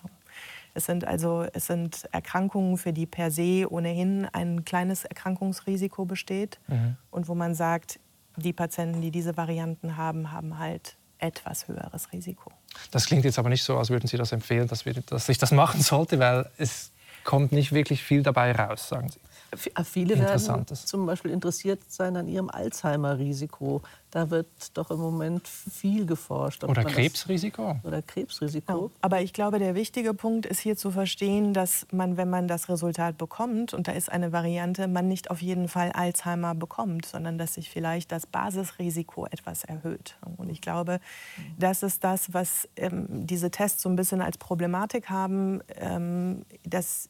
Es sind also es sind Erkrankungen, für die per se ohnehin ein kleines Erkrankungsrisiko besteht mhm. und wo man sagt, die Patienten, die diese Varianten haben, haben halt etwas höheres Risiko. Das klingt jetzt aber nicht so, als würden Sie das empfehlen, dass, wir, dass ich das machen sollte, weil es kommt nicht wirklich viel dabei raus, sagen Sie. Äh, viele werden zum Beispiel interessiert sein an ihrem Alzheimer-Risiko. Da wird doch im Moment viel geforscht. Oder Krebsrisiko. Oder Krebsrisiko. Ja. Aber ich glaube, der wichtige Punkt ist hier zu verstehen, dass man, wenn man das Resultat bekommt, und da ist eine Variante, man nicht auf jeden Fall Alzheimer bekommt, sondern dass sich vielleicht das Basisrisiko etwas erhöht. Und ich glaube, das ist das, was ähm, diese Tests so ein bisschen als Problematik haben, ähm, dass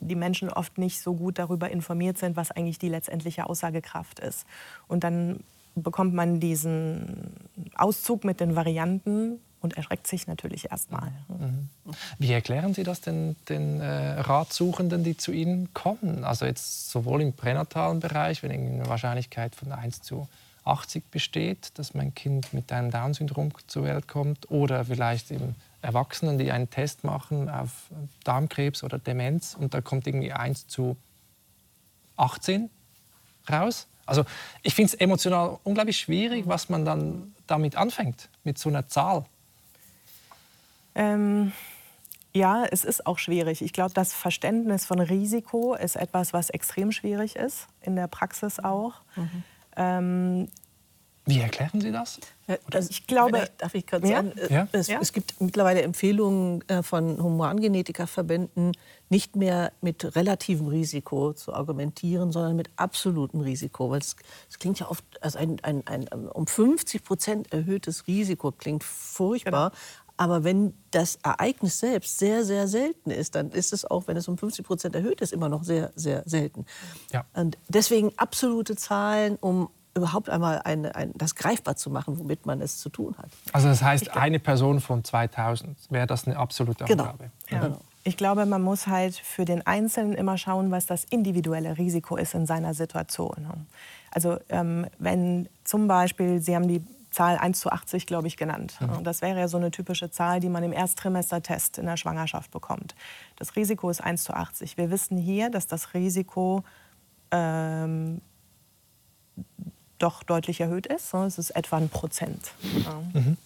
die Menschen oft nicht so gut darüber informiert sind, was eigentlich die letztendliche Aussagekraft ist. Und dann bekommt man diesen Auszug mit den Varianten und erschreckt sich natürlich erstmal. Mhm. Wie erklären Sie das den, den äh, Ratsuchenden, die zu Ihnen kommen? Also jetzt sowohl im pränatalen Bereich, wenn eine Wahrscheinlichkeit von 1 zu 80 besteht, dass mein Kind mit einem Down-Syndrom zur Welt kommt, oder vielleicht im Erwachsenen, die einen Test machen auf Darmkrebs oder Demenz und da kommt irgendwie 1 zu 18 raus. Also ich finde es emotional unglaublich schwierig, was man dann damit anfängt, mit so einer Zahl. Ähm, ja, es ist auch schwierig. Ich glaube, das Verständnis von Risiko ist etwas, was extrem schwierig ist, in der Praxis auch. Mhm. Ähm, wie erklären Sie das? Also ich glaube, darf ich gerade sagen, äh, ja? Es, ja? es, gibt mittlerweile Empfehlungen äh, von Humangenetikerverbänden, nicht mehr mit relativem Risiko zu argumentieren, sondern mit absolutem Risiko. Weil es, es klingt ja oft, also ein, ein, ein, um 50 Prozent erhöhtes Risiko klingt furchtbar. Genau. Aber wenn das Ereignis selbst sehr, sehr selten ist, dann ist es auch, wenn es um 50 Prozent erhöht ist, immer noch sehr, sehr selten. Ja. Und deswegen absolute Zahlen, um überhaupt einmal eine, ein, das greifbar zu machen, womit man es zu tun hat. Also das heißt, glaub, eine Person von 2000 wäre das eine absolute genau. Angabe. Ja. Genau. Ich glaube, man muss halt für den Einzelnen immer schauen, was das individuelle Risiko ist in seiner Situation. Also ähm, wenn zum Beispiel, Sie haben die Zahl 1 zu 80, glaube ich, genannt. Mhm. Das wäre ja so eine typische Zahl, die man im Ersttrimestertest in der Schwangerschaft bekommt. Das Risiko ist 1 zu 80. Wir wissen hier, dass das Risiko ähm, doch deutlich erhöht ist. Es ist etwa ein Prozent. Mhm.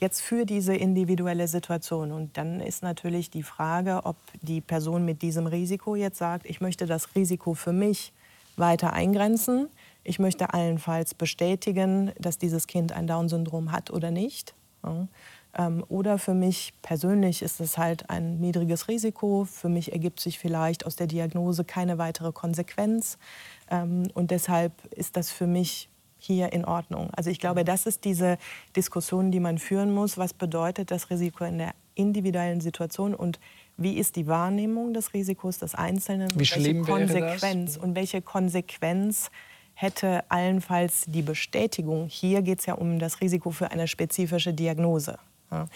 Jetzt für diese individuelle Situation. Und dann ist natürlich die Frage, ob die Person mit diesem Risiko jetzt sagt, ich möchte das Risiko für mich weiter eingrenzen. Ich möchte allenfalls bestätigen, dass dieses Kind ein Down-Syndrom hat oder nicht. Ähm, oder für mich persönlich ist es halt ein niedriges Risiko. Für mich ergibt sich vielleicht aus der Diagnose keine weitere Konsequenz. Ähm, und deshalb ist das für mich hier in Ordnung. Also ich glaube, das ist diese Diskussion, die man führen muss. Was bedeutet das Risiko in der individuellen Situation und wie ist die Wahrnehmung des Risikos des Einzelnen? Wie schlimm welche Konsequenz und welche Konsequenz hätte allenfalls die Bestätigung? Hier geht es ja um das Risiko für eine spezifische Diagnose. Ja.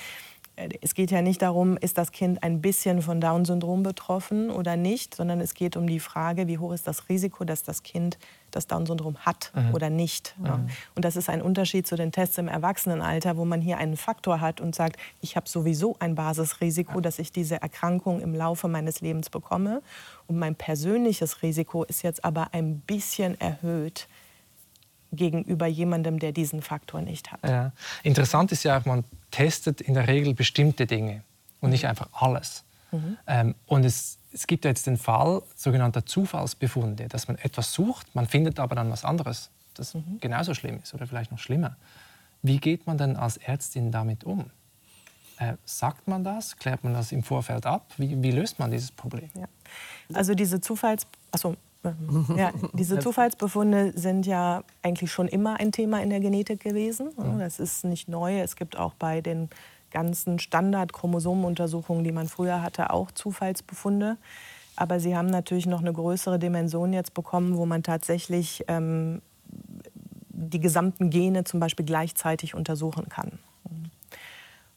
Es geht ja nicht darum, ist das Kind ein bisschen von Down-Syndrom betroffen oder nicht, sondern es geht um die Frage, wie hoch ist das Risiko, dass das Kind das Down-Syndrom hat mhm. oder nicht. Ja. Mhm. Und das ist ein Unterschied zu den Tests im Erwachsenenalter, wo man hier einen Faktor hat und sagt, ich habe sowieso ein Basisrisiko, ja. dass ich diese Erkrankung im Laufe meines Lebens bekomme. Und mein persönliches Risiko ist jetzt aber ein bisschen erhöht gegenüber jemandem, der diesen Faktor nicht hat. Ja. Interessant ist ja auch, man testet in der Regel bestimmte Dinge und nicht einfach alles. Mhm. Ähm, und es, es gibt jetzt den Fall sogenannter Zufallsbefunde, dass man etwas sucht, man findet aber dann was anderes, das mhm. genauso schlimm ist oder vielleicht noch schlimmer. Wie geht man denn als Ärztin damit um? Äh, sagt man das? Klärt man das im Vorfeld ab? Wie, wie löst man dieses Problem? Ja. Also diese Zufalls... Achso, ja, diese Zufallsbefunde sind ja eigentlich schon immer ein Thema in der Genetik gewesen. Das ist nicht neu. Es gibt auch bei den ganzen Standard-Chromosomenuntersuchungen, die man früher hatte, auch Zufallsbefunde. Aber sie haben natürlich noch eine größere Dimension jetzt bekommen, wo man tatsächlich ähm, die gesamten Gene zum Beispiel gleichzeitig untersuchen kann.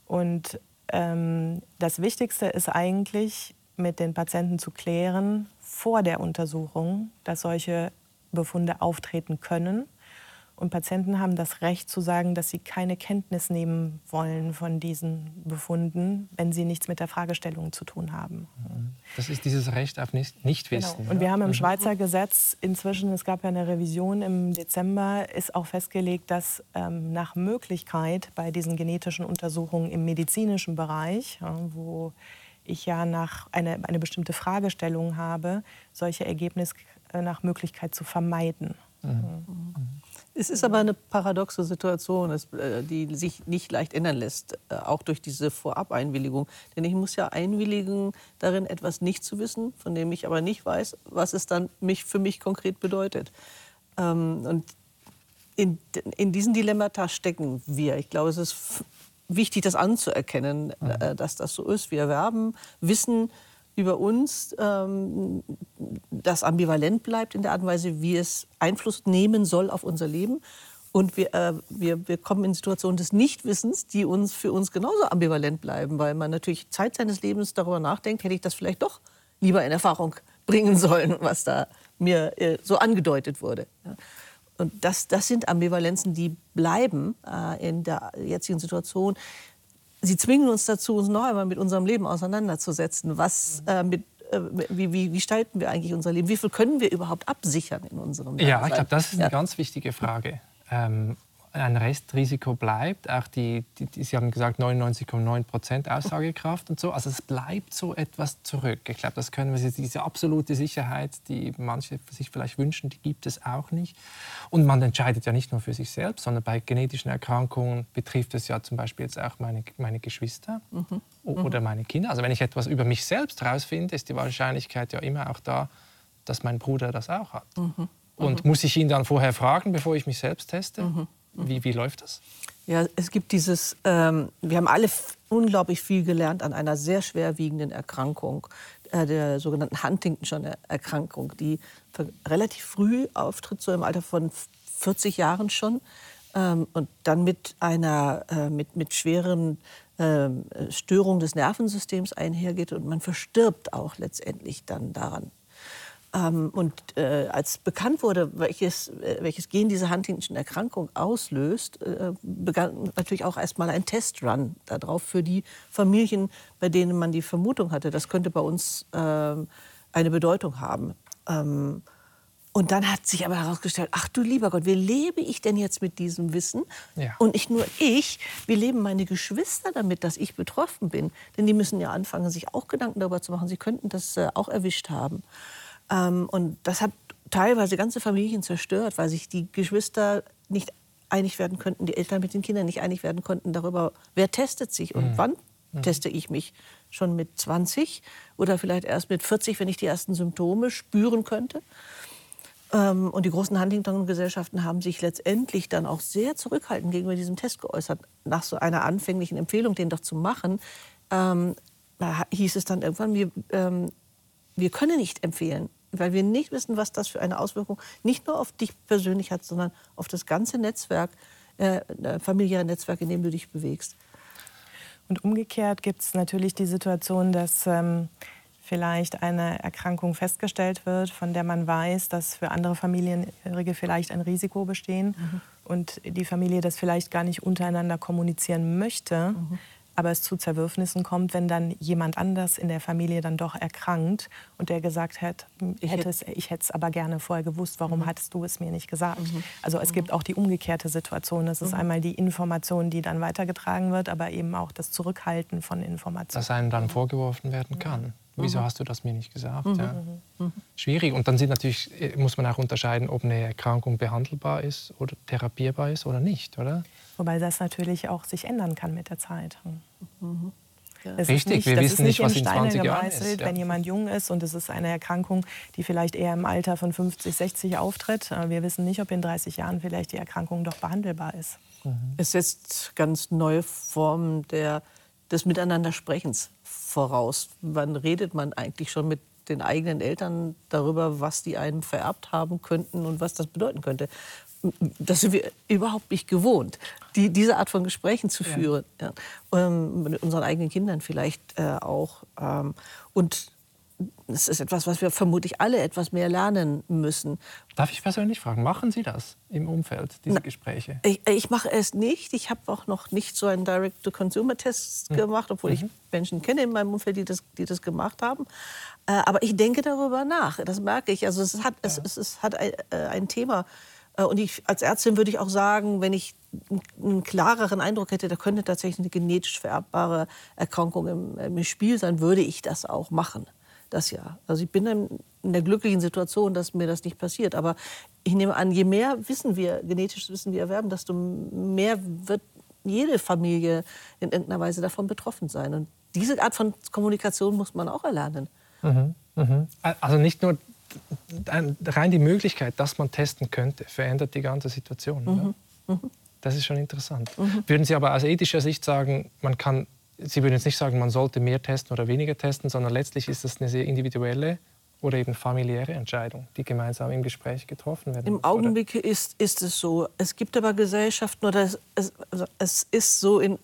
Und ähm, das Wichtigste ist eigentlich, mit den Patienten zu klären vor der Untersuchung, dass solche Befunde auftreten können und Patienten haben das Recht zu sagen, dass sie keine Kenntnis nehmen wollen von diesen Befunden, wenn sie nichts mit der Fragestellung zu tun haben. Das ist dieses Recht auf Nichtwissen. Genau. Und wir haben im mhm. Schweizer Gesetz inzwischen, es gab ja eine Revision im Dezember, ist auch festgelegt, dass ähm, nach Möglichkeit bei diesen genetischen Untersuchungen im medizinischen Bereich, ja, wo ich ja nach eine, eine bestimmte Fragestellung habe, solche Ergebnisse äh, nach Möglichkeit zu vermeiden. Mhm. Mhm. Es ist aber eine paradoxe Situation, äh, die sich nicht leicht ändern lässt, äh, auch durch diese Vorab-Einwilligung. Denn ich muss ja einwilligen, darin etwas nicht zu wissen, von dem ich aber nicht weiß, was es dann mich, für mich konkret bedeutet. Ähm, und in, in diesen Dilemmata stecken wir. Ich glaube, es ist wichtig, das anzuerkennen, mhm. Äh, dass das so ist. Wir erwerben Wissen, über uns, ähm, das ambivalent bleibt in der Art und Weise, wie es Einfluss nehmen soll auf unser Leben. Und wir, äh, wir, wir kommen in Situationen des Nichtwissens, die uns für uns genauso ambivalent bleiben, weil man natürlich Zeit seines Lebens darüber nachdenkt, hätte ich das vielleicht doch lieber in Erfahrung bringen sollen, was da mir äh, so angedeutet wurde. Ja. Und das, das sind Ambivalenzen, die bleiben äh, in der jetzigen Situation sie zwingen uns dazu, uns noch einmal mit unserem Leben auseinanderzusetzen. Was, äh, mit, äh, wie, wie, wie gestalten wir eigentlich unser Leben? Wie viel können wir überhaupt absichern in unserem Leben? Ja, ich glaube, das ist eine ja. ganz wichtige Frage. Ähm, ein Restrisiko bleibt. Auch die, die, Sie haben gesagt 99,9 Prozent Aussagekraft und so. Also es bleibt so etwas zurück. Ich glaube, das können wir diese absolute Sicherheit, die manche sich vielleicht wünschen, die gibt es auch nicht. Und man entscheidet ja nicht nur für sich selbst, sondern bei genetischen Erkrankungen betrifft es ja zum Beispiel jetzt auch meine, meine Geschwister mhm. oder meine Kinder. Also wenn ich etwas über mich selbst herausfinde, ist die Wahrscheinlichkeit ja immer auch da, dass mein Bruder das auch hat. Mhm. Und mhm. muss ich ihn dann vorher fragen, bevor ich mich selbst teste? Wie, wie läuft das? Ja, es gibt dieses, ähm, wir haben alle unglaublich viel gelernt an einer sehr schwerwiegenden Erkrankung, äh, der sogenannten Huntington-Erkrankung, die relativ früh auftritt, so im Alter von 40 Jahren schon. Ähm, und dann mit einer äh, mit, mit schweren äh, Störungen des Nervensystems einhergeht und man verstirbt auch letztendlich dann daran. Ähm, und äh, als bekannt wurde, welches, äh, welches Gen diese Huntington-Erkrankung auslöst, äh, begann natürlich auch erstmal ein Testrun darauf für die Familien, bei denen man die Vermutung hatte, das könnte bei uns ähm, eine Bedeutung haben. Ähm, und dann hat sich aber herausgestellt, ach du lieber Gott, wie lebe ich denn jetzt mit diesem Wissen? Ja. Und nicht nur ich, wie leben meine Geschwister damit, dass ich betroffen bin? Denn die müssen ja anfangen, sich auch Gedanken darüber zu machen, sie könnten das äh, auch erwischt haben. Ähm, und das hat teilweise ganze Familien zerstört, weil sich die Geschwister nicht einig werden könnten, die Eltern mit den Kindern nicht einig werden konnten darüber, wer testet sich und mhm. wann mhm. teste ich mich. Schon mit 20 oder vielleicht erst mit 40, wenn ich die ersten Symptome spüren könnte. Ähm, und die großen Huntington-Gesellschaften haben sich letztendlich dann auch sehr zurückhaltend gegenüber diesem Test geäußert. Nach so einer anfänglichen Empfehlung, den doch zu machen, ähm, hieß es dann irgendwann, wir, ähm, wir können nicht empfehlen, weil wir nicht wissen, was das für eine Auswirkung nicht nur auf dich persönlich hat, sondern auf das ganze Netzwerk, äh, äh familiäre Netzwerk, in dem du dich bewegst. Und umgekehrt gibt es natürlich die Situation, dass ähm, vielleicht eine Erkrankung festgestellt wird, von der man weiß, dass für andere Familienjährige vielleicht ein Risiko bestehen mhm. und die Familie das vielleicht gar nicht untereinander kommunizieren möchte. Mhm aber es zu Zerwürfnissen kommt, wenn dann jemand anders in der Familie dann doch erkrankt und der gesagt hat, ich hätte es, ich hätte es aber gerne vorher gewusst, warum mhm. hattest du es mir nicht gesagt? Mhm. Also es gibt auch die umgekehrte Situation. Es ist mhm. einmal die Information, die dann weitergetragen wird, aber eben auch das Zurückhalten von Informationen. Das einem dann vorgeworfen werden kann. Wieso mhm. hast du das mir nicht gesagt? Mhm. Ja. Mhm. Schwierig. Und dann sind natürlich, äh, muss man auch unterscheiden, ob eine Erkrankung behandelbar ist oder therapierbar ist oder nicht, oder? Wobei das natürlich auch sich ändern kann mit der Zeit. Mhm. Ja. Richtig, nicht, wir wissen nicht, was in 20 Jahren ist. Ja. Wenn jemand jung ist und es ist eine Erkrankung, die vielleicht eher im Alter von 50, 60 auftritt, äh, wir wissen nicht, ob in 30 Jahren vielleicht die Erkrankung doch behandelbar ist. Mhm. Es setzt ganz neue Formen der, des Miteinandersprechens voraus. Wann redet man eigentlich schon mit den eigenen Eltern darüber, was die einem vererbt haben könnten und was das bedeuten könnte? Das sind wir überhaupt nicht gewohnt, die, diese Art von Gesprächen zu führen. Ja. Ja. Ähm, mit unseren eigenen Kindern vielleicht äh, auch. Ähm, und das ist etwas, was wir vermutlich alle etwas mehr lernen müssen. Darf ich persönlich fragen, machen Sie das im Umfeld, diese Na, Gespräche? Ich, ich, mache es nicht. Ich habe auch noch nicht so einen Direct-to-Consumer-Test hm. gemacht, obwohl mhm. ich Menschen kenne in meinem Umfeld, die das, die das gemacht haben. Äh, aber ich denke darüber nach. Das merke ich. Also es hat, ja. es, es, es hat ein, äh, ein Thema. Äh, und ich, als Ärztin würde ich auch sagen, wenn ich einen klareren Eindruck hätte, da könnte tatsächlich eine genetisch vererbbare Erkrankung im, im Spiel sein, würde ich das auch machen das ja. Also ich bin in der glücklichen Situation, dass mir das nicht passiert. Aber ich nehme an, je mehr Wissen wir, genetisch Wissen wir erwerben, desto mehr wird jede Familie in irgendeiner Weise davon betroffen sein. Und diese Art von Kommunikation muss man auch erlernen. Mhm, mh. Also nicht nur rein die Möglichkeit, dass man testen könnte, verändert die ganze Situation. Mhm, mhm. Das ist schon interessant. Mhm. Würden Sie aber aus ethischer Sicht sagen, man kann Sie würden jetzt nicht sagen, man sollte mehr testen oder weniger testen, sondern letztlich ist das eine sehr individuelle oder eben familiäre Entscheidung, die gemeinsam im Gespräch getroffen werden. Im Augenblick ist, ist es so. Es gibt aber Gesellschaften, oder es, also es ist so in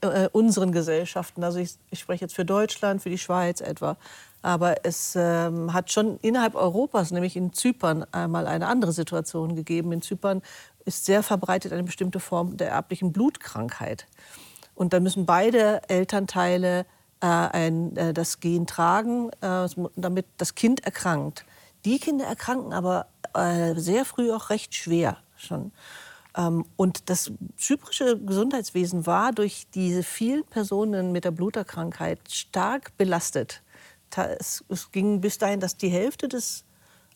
äh, unseren Gesellschaften, also ich, ich, spreche jetzt für Deutschland, für die Schweiz etwa, aber es ähm, hat schon innerhalb Europas, nämlich in Zypern, einmal eine andere Situation gegeben. In Zypern ist sehr verbreitet eine bestimmte Form der erblichen Blutkrankheit. Und da müssen beide Elternteile äh, ein, äh, das Gen tragen, äh, damit das Kind erkrankt. Die Kinder erkranken aber äh, sehr früh auch recht schwer schon. Ähm, und das zyprische Gesundheitswesen war durch diese vielen Personen mit der Bluterkrankheit stark belastet. Es, es ging bis dahin, dass die Hälfte des,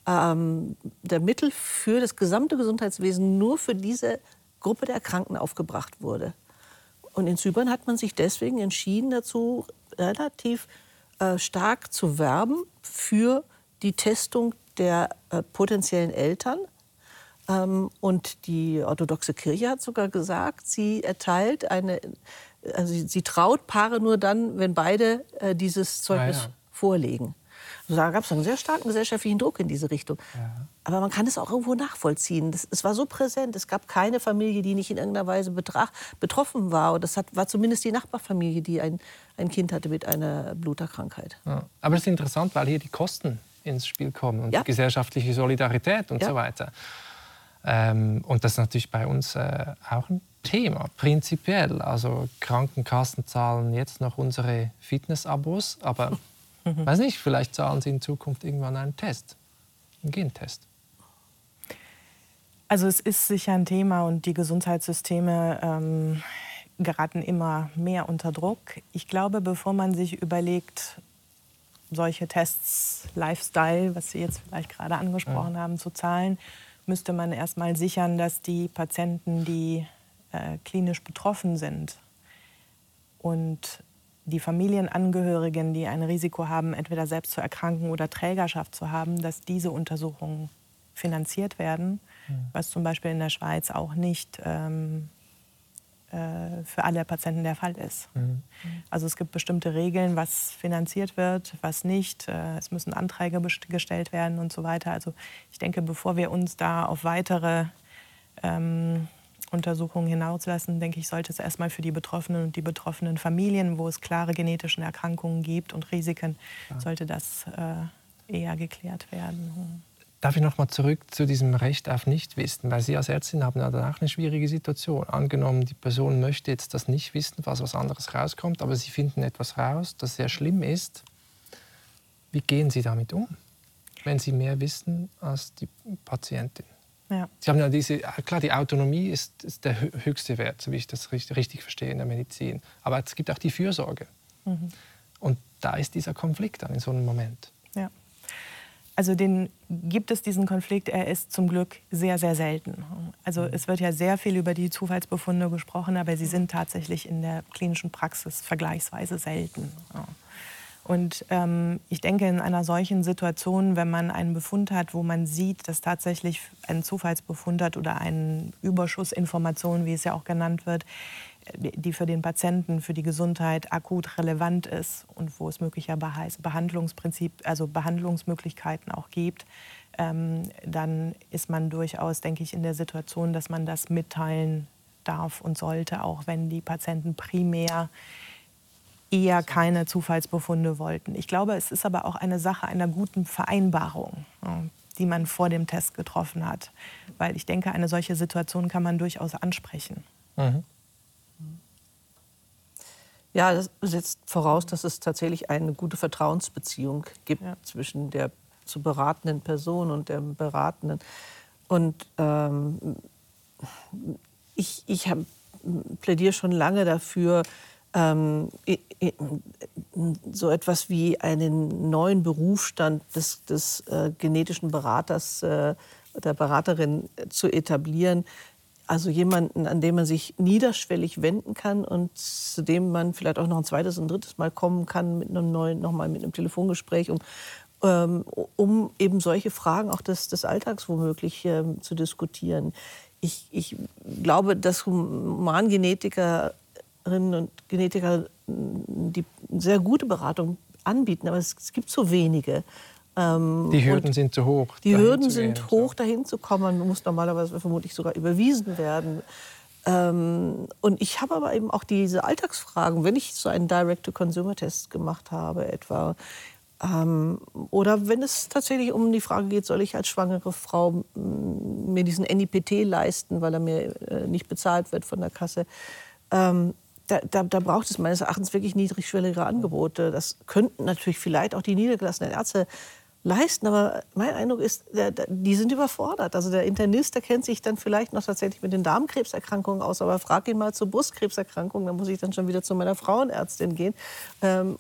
ähm, der Mittel für das gesamte Gesundheitswesen nur für diese Gruppe der Erkrankten aufgebracht wurde. Und in Zypern hat man sich deswegen entschieden dazu, relativ äh, stark zu werben für die Testung der äh, potenziellen Eltern. Ähm, und die orthodoxe Kirche hat sogar gesagt, sie erteilt eine, also sie, sie traut Paare nur dann, wenn beide äh, dieses Zeugnis ah, ja. Vorlegen. Also da gab es einen sehr starken gesellschaftlichen Druck in diese Richtung. Ja. Aber man kann es auch irgendwo nachvollziehen. Das, es war so präsent. Es gab keine Familie, die nicht in irgendeiner Weise betrach, betroffen war. Und das hat, war zumindest die Nachbarfamilie, die ein, ein Kind hatte mit einer Bluterkrankheit. Ja. Aber es ist interessant, weil hier die Kosten ins Spiel kommen und ja. die gesellschaftliche Solidarität und so weiter. Ähm, und das ist natürlich bei uns äh, auch ein Thema, prinzipiell. Also Krankenkassen zahlen jetzt noch unsere Fitnessabos, aber Mhm. Weiß nicht, vielleicht zahlen Sie in Zukunft irgendwann einen Test, einen Gentest. Also es ist sicher ein Thema und die Gesundheitssysteme ähm, geraten immer mehr unter Druck. Ich glaube, bevor man sich überlegt, solche Tests, Lifestyle, was Sie jetzt vielleicht gerade angesprochen ja. haben, zu zahlen, müsste man erst mal sichern, dass die Patienten, die äh, klinisch betroffen sind und die Familienangehörigen, die ein Risiko haben, entweder selbst zu erkranken oder Trägerschaft zu haben, dass diese Untersuchungen finanziert werden, mhm. was zum Beispiel in der Schweiz auch nicht ähm, äh, für alle Patienten der Fall ist. Mhm. Also es gibt bestimmte Regeln, was finanziert wird, was nicht. Äh, es müssen Anträge gestellt werden und so weiter. Also ich denke, bevor wir uns da auf weitere ähm, Untersuchungen hinauslassen, denke ich, sollte es erstmal für die Betroffenen und die betroffenen Familien, wo es klare genetische Erkrankungen gibt und Risiken, sollte das äh, eher geklärt werden. Darf ich noch mal zurück zu diesem Recht auf Nichtwissen? Weil Sie als Ärztin haben ja danach eine schwierige Situation. Angenommen, die Person möchte jetzt das nicht wissen, was was anderes rauskommt, aber Sie finden etwas raus, das sehr schlimm ist. Wie gehen Sie damit um, wenn Sie mehr wissen als die Patientin? Ja. Sie haben ja diese, klar, die Autonomie ist, ist, der höchste Wert, so wie ich das richtig, richtig verstehe in der Medizin. Aber es gibt auch die Fürsorge. Mhm. Und da ist dieser Konflikt dann in so einem Moment. Ja. Also den gibt es diesen Konflikt, er ist zum Glück sehr, sehr selten. Also mhm. es wird ja sehr viel über die Zufallsbefunde gesprochen, aber sie sind tatsächlich in der klinischen Praxis vergleichsweise selten. Und ähm, ich denke, in einer solchen Situation, wenn man einen Befund hat, wo man sieht, dass tatsächlich ein Zufallsbefund hat oder eine Überschussinformation, wie es ja auch genannt wird, die für den Patienten, für die Gesundheit akut relevant ist und wo es möglicherweise Behandlungsprinzip, also Behandlungsmöglichkeiten auch gibt, ähm, dann ist man durchaus, denke ich, in der Situation, dass man das mitteilen darf und sollte, auch wenn die Patienten primär eher keine Zufallsbefunde wollten. Ich glaube, es ist aber auch eine Sache einer guten Vereinbarung, die man vor dem Test getroffen hat. Weil ich denke, eine solche Situation kann man durchaus ansprechen. Mhm. Ja, das setzt voraus, dass es tatsächlich eine gute Vertrauensbeziehung gibt ja. zwischen der zu beratenden Person und dem Beratenden. Und ähm, ich, ich plädiere schon lange dafür, ähm, so etwas wie einen neuen Berufsstand des, des äh, genetischen Beraters, äh, der Beraterin zu etablieren, also jemanden, an den man sich niederschwellig wenden kann und zu dem man vielleicht auch noch ein zweites und drittes Mal kommen kann mit einem neuen, nochmal mit einem Telefongespräch, um, ähm, um eben solche Fragen auch des, des Alltags womöglich ähm, zu diskutieren. Ich, ich glaube, dass Humangenetikerinnen und Genetiker die sehr gute Beratung anbieten, aber es, es gibt so wenige. Ähm, die Hürden sind zu hoch. Die Hürden sind gehen, hoch, so. dahin zu kommen. Man muss normalerweise vermutlich sogar überwiesen werden. Ähm, und ich habe aber eben auch diese Alltagsfragen, wenn ich so einen Direct-to-Consumer-Test gemacht habe, etwa. Ähm, oder wenn es tatsächlich um die Frage geht, soll ich als schwangere Frau mir diesen NIPT leisten, weil er mir äh, nicht bezahlt wird von der Kasse. Ähm, da, da, da, braucht es meines Erachtens wirklich niedrigschwellige Angebote. Das könnten natürlich vielleicht auch die niedergelassenen Ärzte leisten. Aber mein Eindruck ist, die sind überfordert. Also der Internist, der kennt sich dann vielleicht noch tatsächlich mit den Darmkrebserkrankungen aus, aber frag ihn mal zur Brustkrebserkrankung, dann muss ich dann schon wieder zu meiner Frauenärztin gehen. Ähm,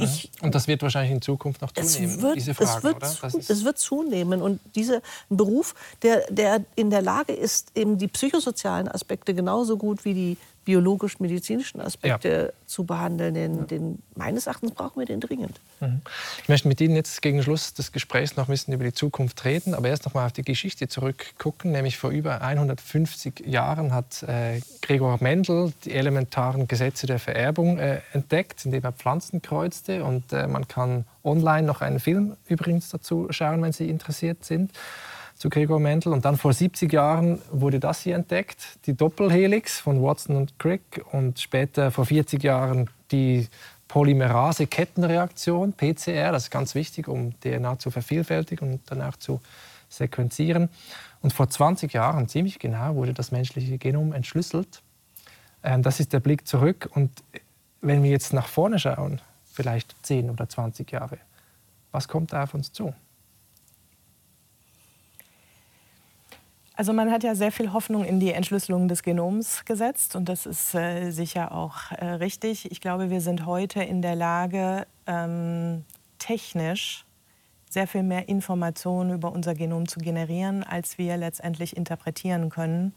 ich, und das wird wahrscheinlich in Zukunft noch zunehmen, wird, diese Fragen, es wird, oder? es wird zunehmen. Und dieser Beruf, der, der in der Lage ist, eben die psychosozialen Aspekte genauso gut wie die biologisch-medizinischen Aspekte ja. zu behandeln. Den, den, meines Erachtens brauchen wir den dringend. Mhm. Ich möchte mit Ihnen jetzt gegen Schluss des Gesprächs noch ein bisschen über die Zukunft reden, aber erst noch mal auf die Geschichte zurückgucken. Nämlich vor über 150 Jahren hat äh, Gregor Mendel die elementaren Gesetze der Vererbung äh, entdeckt, indem er Pflanzen kreuzte. Und äh, man kann online noch einen Film übrigens dazu schauen, wenn Sie interessiert sind zu Gregor Mendel. Und dann vor 70 Jahren wurde das hier entdeckt, die Doppelhelix von Watson und Crick. Und später vor 40 Jahren die Polymerase-Kettenreaktion, PCR. Das ist ganz wichtig, um DNA zu vervielfältigen und danach zu sequenzieren. Und vor 20 Jahren, ziemlich genau, wurde das menschliche Genom entschlüsselt. Ähm, das ist der Blick zurück. Und wenn wir jetzt nach vorne schauen, vielleicht 10 oder 20 Jahre, was kommt da auf uns zu? Also man hat ja sehr viel Hoffnung in die Entschlüsselung des Genoms gesetzt und das ist äh, sicher auch äh, richtig. Ich glaube, wir sind heute in der Lage, ähm, technisch sehr viel mehr Informationen über unser Genom zu generieren, als wir letztendlich interpretieren können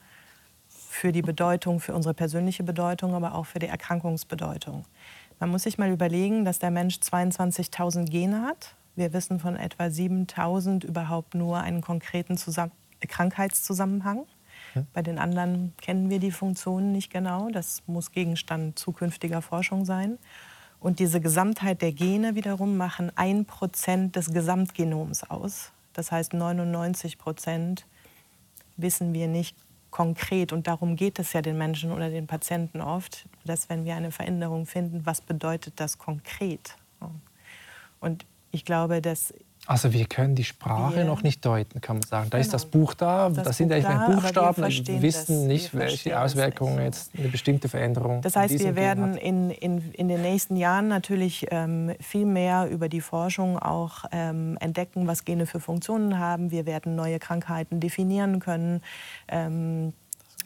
für die Bedeutung, für unsere persönliche Bedeutung, aber auch für die Erkrankungsbedeutung. Man muss sich mal überlegen, dass der Mensch 22.000 Gene hat. Wir wissen von etwa 7.000 überhaupt nur einen konkreten Zusammenhang Krankheitszusammenhang. Ja. Bei den anderen kennen wir die Funktionen nicht genau. Das muss Gegenstand zukünftiger Forschung sein. Und diese Gesamtheit der Gene wiederum machen ein Prozent des Gesamtgenoms aus. Das heißt, 99 Prozent wissen wir nicht konkret. Und darum geht es ja den Menschen oder den Patienten oft, dass wenn wir eine Veränderung finden, was bedeutet das konkret? Und ich glaube, dass Also wir können die Sprache wir, noch nicht deuten, kann man sagen. Da genau. ist das Buch da, das da sind eigentlich da, Buchstaben, wir, wir wissen das, nicht, wir welche Auswirkungen nicht. jetzt eine bestimmte Veränderung. Das heißt, wir werden in, in, in den nächsten Jahren natürlich ähm, viel mehr über die Forschung auch ähm, entdecken, was Gene für Funktionen haben. Wir werden neue Krankheiten definieren können. Ähm,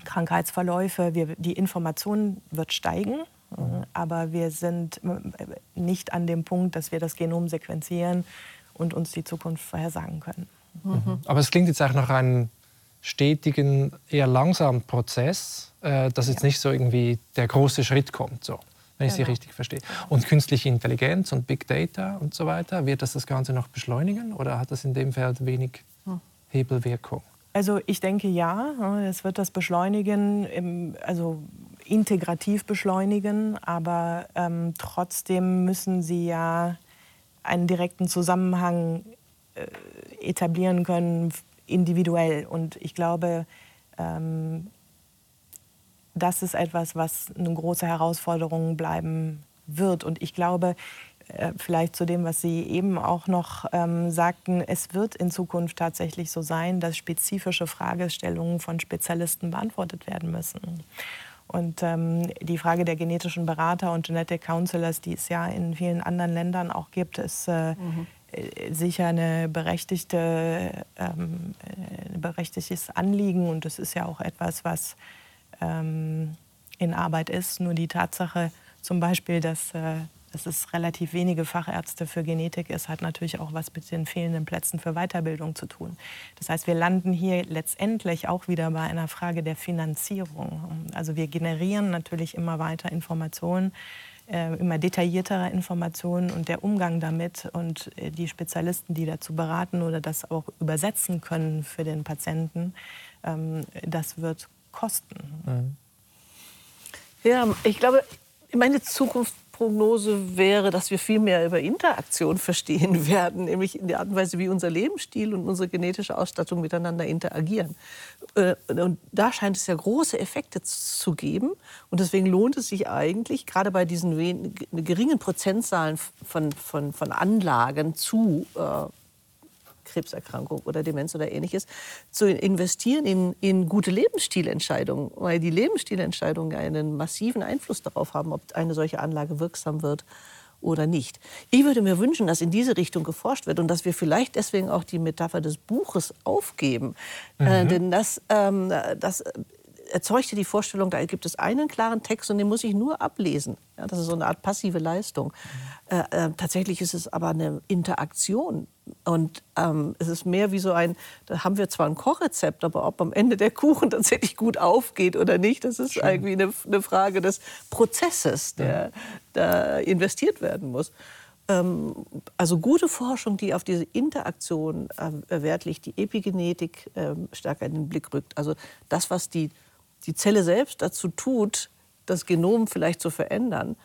Krankheitsverläufe, wir, die Information wird steigen, mhm. aber wir sind äh, nicht an dem Punkt, dass wir das Genom sequenzieren und uns die Zukunft vorhersagen können. Mhm. Aber es klingt jetzt auch nach einem stetigen, eher langsamen Prozess, äh, dass jetzt ja. nicht so irgendwie der große Schritt kommt, so, wenn ich genau. Sie richtig verstehe. Und künstliche Intelligenz und Big Data und so weiter, wird das das Ganze noch beschleunigen oder hat das in dem Feld wenig hm. Hebelwirkung? Also ich denke ja, es wird das beschleunigen, also integrativ beschleunigen, aber ähm, trotzdem müssen Sie ja einen direkten Zusammenhang äh, etablieren können, individuell. Und ich glaube, ähm, das ist etwas, was eine große Herausforderung bleiben wird. Und ich glaube, äh, vielleicht zu dem, was Sie eben auch noch ähm, sagten, es wird in Zukunft tatsächlich so sein, dass spezifische Fragestellungen von Spezialisten beantwortet werden müssen. Und ähm, die Frage der genetischen Berater und Genetic Counselors, die es ja in vielen anderen Ländern auch gibt, ist äh, mhm. sicher eine berechtigte, ähm, ein berechtigtes Anliegen. Und es ist ja auch etwas, was ähm, in Arbeit ist. Nur die Tatsache zum Beispiel, dass äh, dass es relativ wenige Fachärzte für Genetik ist, hat natürlich auch was mit den fehlenden Plätzen für Weiterbildung zu tun. Das heißt, wir landen hier letztendlich auch wieder bei einer Frage der Finanzierung. Also wir generieren natürlich immer weiter Informationen, äh, immer detailliertere Informationen und der Umgang damit und äh, die Spezialisten, die dazu beraten oder das auch übersetzen können für den Patienten, ähm, das wird kosten. Mhm. Ja, ich glaube, meine Zukunft Prognose wäre, dass wir viel mehr über Interaktion verstehen werden, nämlich in der Art und Weise, wie unser Lebensstil und unsere genetische Ausstattung miteinander interagieren. Äh, und da scheint es ja große Effekte zu geben. Und deswegen lohnt es sich eigentlich, gerade bei diesen geringen Prozentzahlen von, von, von Anlagen zu äh, Krebserkrankung oder Demenz oder ähnliches, zu investieren in, in gute Lebensstilentscheidungen, weil die Lebensstilentscheidungen einen massiven Einfluss darauf haben, ob eine solche Anlage wirksam wird oder nicht. Ich würde mir wünschen, dass in diese Richtung geforscht wird und dass wir vielleicht deswegen auch die Metapher des Buches aufgeben. Äh, mhm. Äh, denn das, ähm, das erzeugte die Vorstellung, da gibt es einen klaren Text und den muss ich nur ablesen. Ja, das ist so eine Art passive Leistung. Äh, äh, tatsächlich ist es aber eine Interaktion. Und ähm, es ist mehr wie so ein, da haben wir zwar ein Kochrezept, aber ob am Ende der Kuchen tatsächlich gut aufgeht oder nicht, das ist Schön. irgendwie eine, eine, Frage des Prozesses, der da investiert werden muss. Ähm, also gute Forschung, die auf diese Interaktion äh, Wert legt, die Epigenetik äh, stärker in den Blick rückt. Also das, was die die Zelle selbst dazu tut, das Genom vielleicht zu verändern.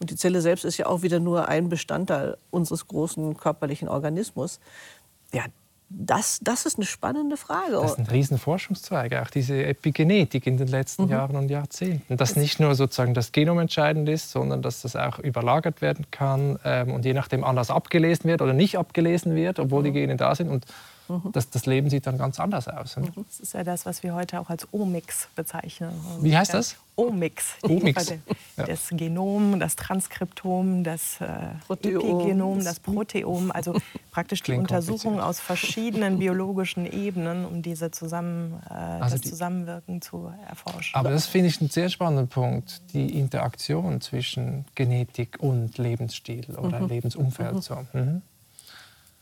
Und die Zelle selbst ist ja auch wieder nur ein Bestandteil unseres großen körperlichen Organismus. Ja, das, das ist eine spannende Frage. Das ist ein Riesenforschungszweig, auch diese Epigenetik in den letzten mhm. Jahren und Jahrzehnten. Dass nicht nur sozusagen das Genom entscheidend ist, sondern dass das auch überlagert werden kann ähm, und je nachdem anders abgelesen wird oder nicht abgelesen wird, obwohl mhm. die Gene da sind. Und Mhm. Das, das, Leben sieht dann ganz anders aus. Ne? Das ist ja das, was wir heute auch als Omix bezeichnen. Wie heißt das? Omix. Omix. Das Genom, das Transkriptom, das äh, Epigenom, das Proteom. Also praktisch die Untersuchung aus verschiedenen biologischen Ebenen, um diese zusammen, äh, also das die, Zusammenwirken zu erforschen. Aber das finde ich einen sehr spannenden Punkt, die Interaktion zwischen Genetik und Lebensstil oder mhm. Lebensumfeld. Mhm. So. Mhm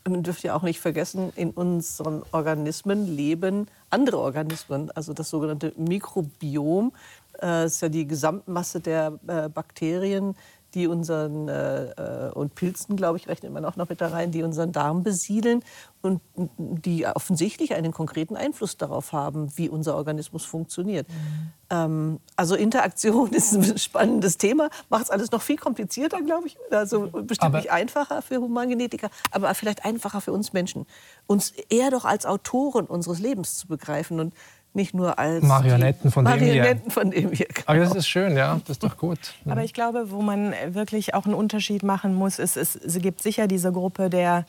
man dürft ja auch nicht vergessen, in unseren Organismen leben andere Organismen, also das sogenannte Mikrobiom. Äh, ist ja die Gesamtmasse der äh, Bakterien, die unseren äh, äh, und Pilzen, glaube ich, rechnet man auch noch mit da rein, die unseren Darm besiedeln und die offensichtlich einen konkreten Einfluss darauf haben, wie unser Organismus funktioniert. Mhm. Ähm, also Interaktion ist ein spannendes Thema, macht es alles noch viel komplizierter, glaube ich. Also bestimmt aber nicht einfacher für Humangenetiker, aber vielleicht einfacher für uns Menschen, uns eher doch als Autoren unseres Lebens zu begreifen und nicht nur als Marionetten von Marionetten dem hier. Von dem hier genau. Aber das ist schön, ja, das ist doch gut. Aber ich glaube, wo man wirklich auch einen Unterschied machen muss, ist, es gibt sicher diese Gruppe der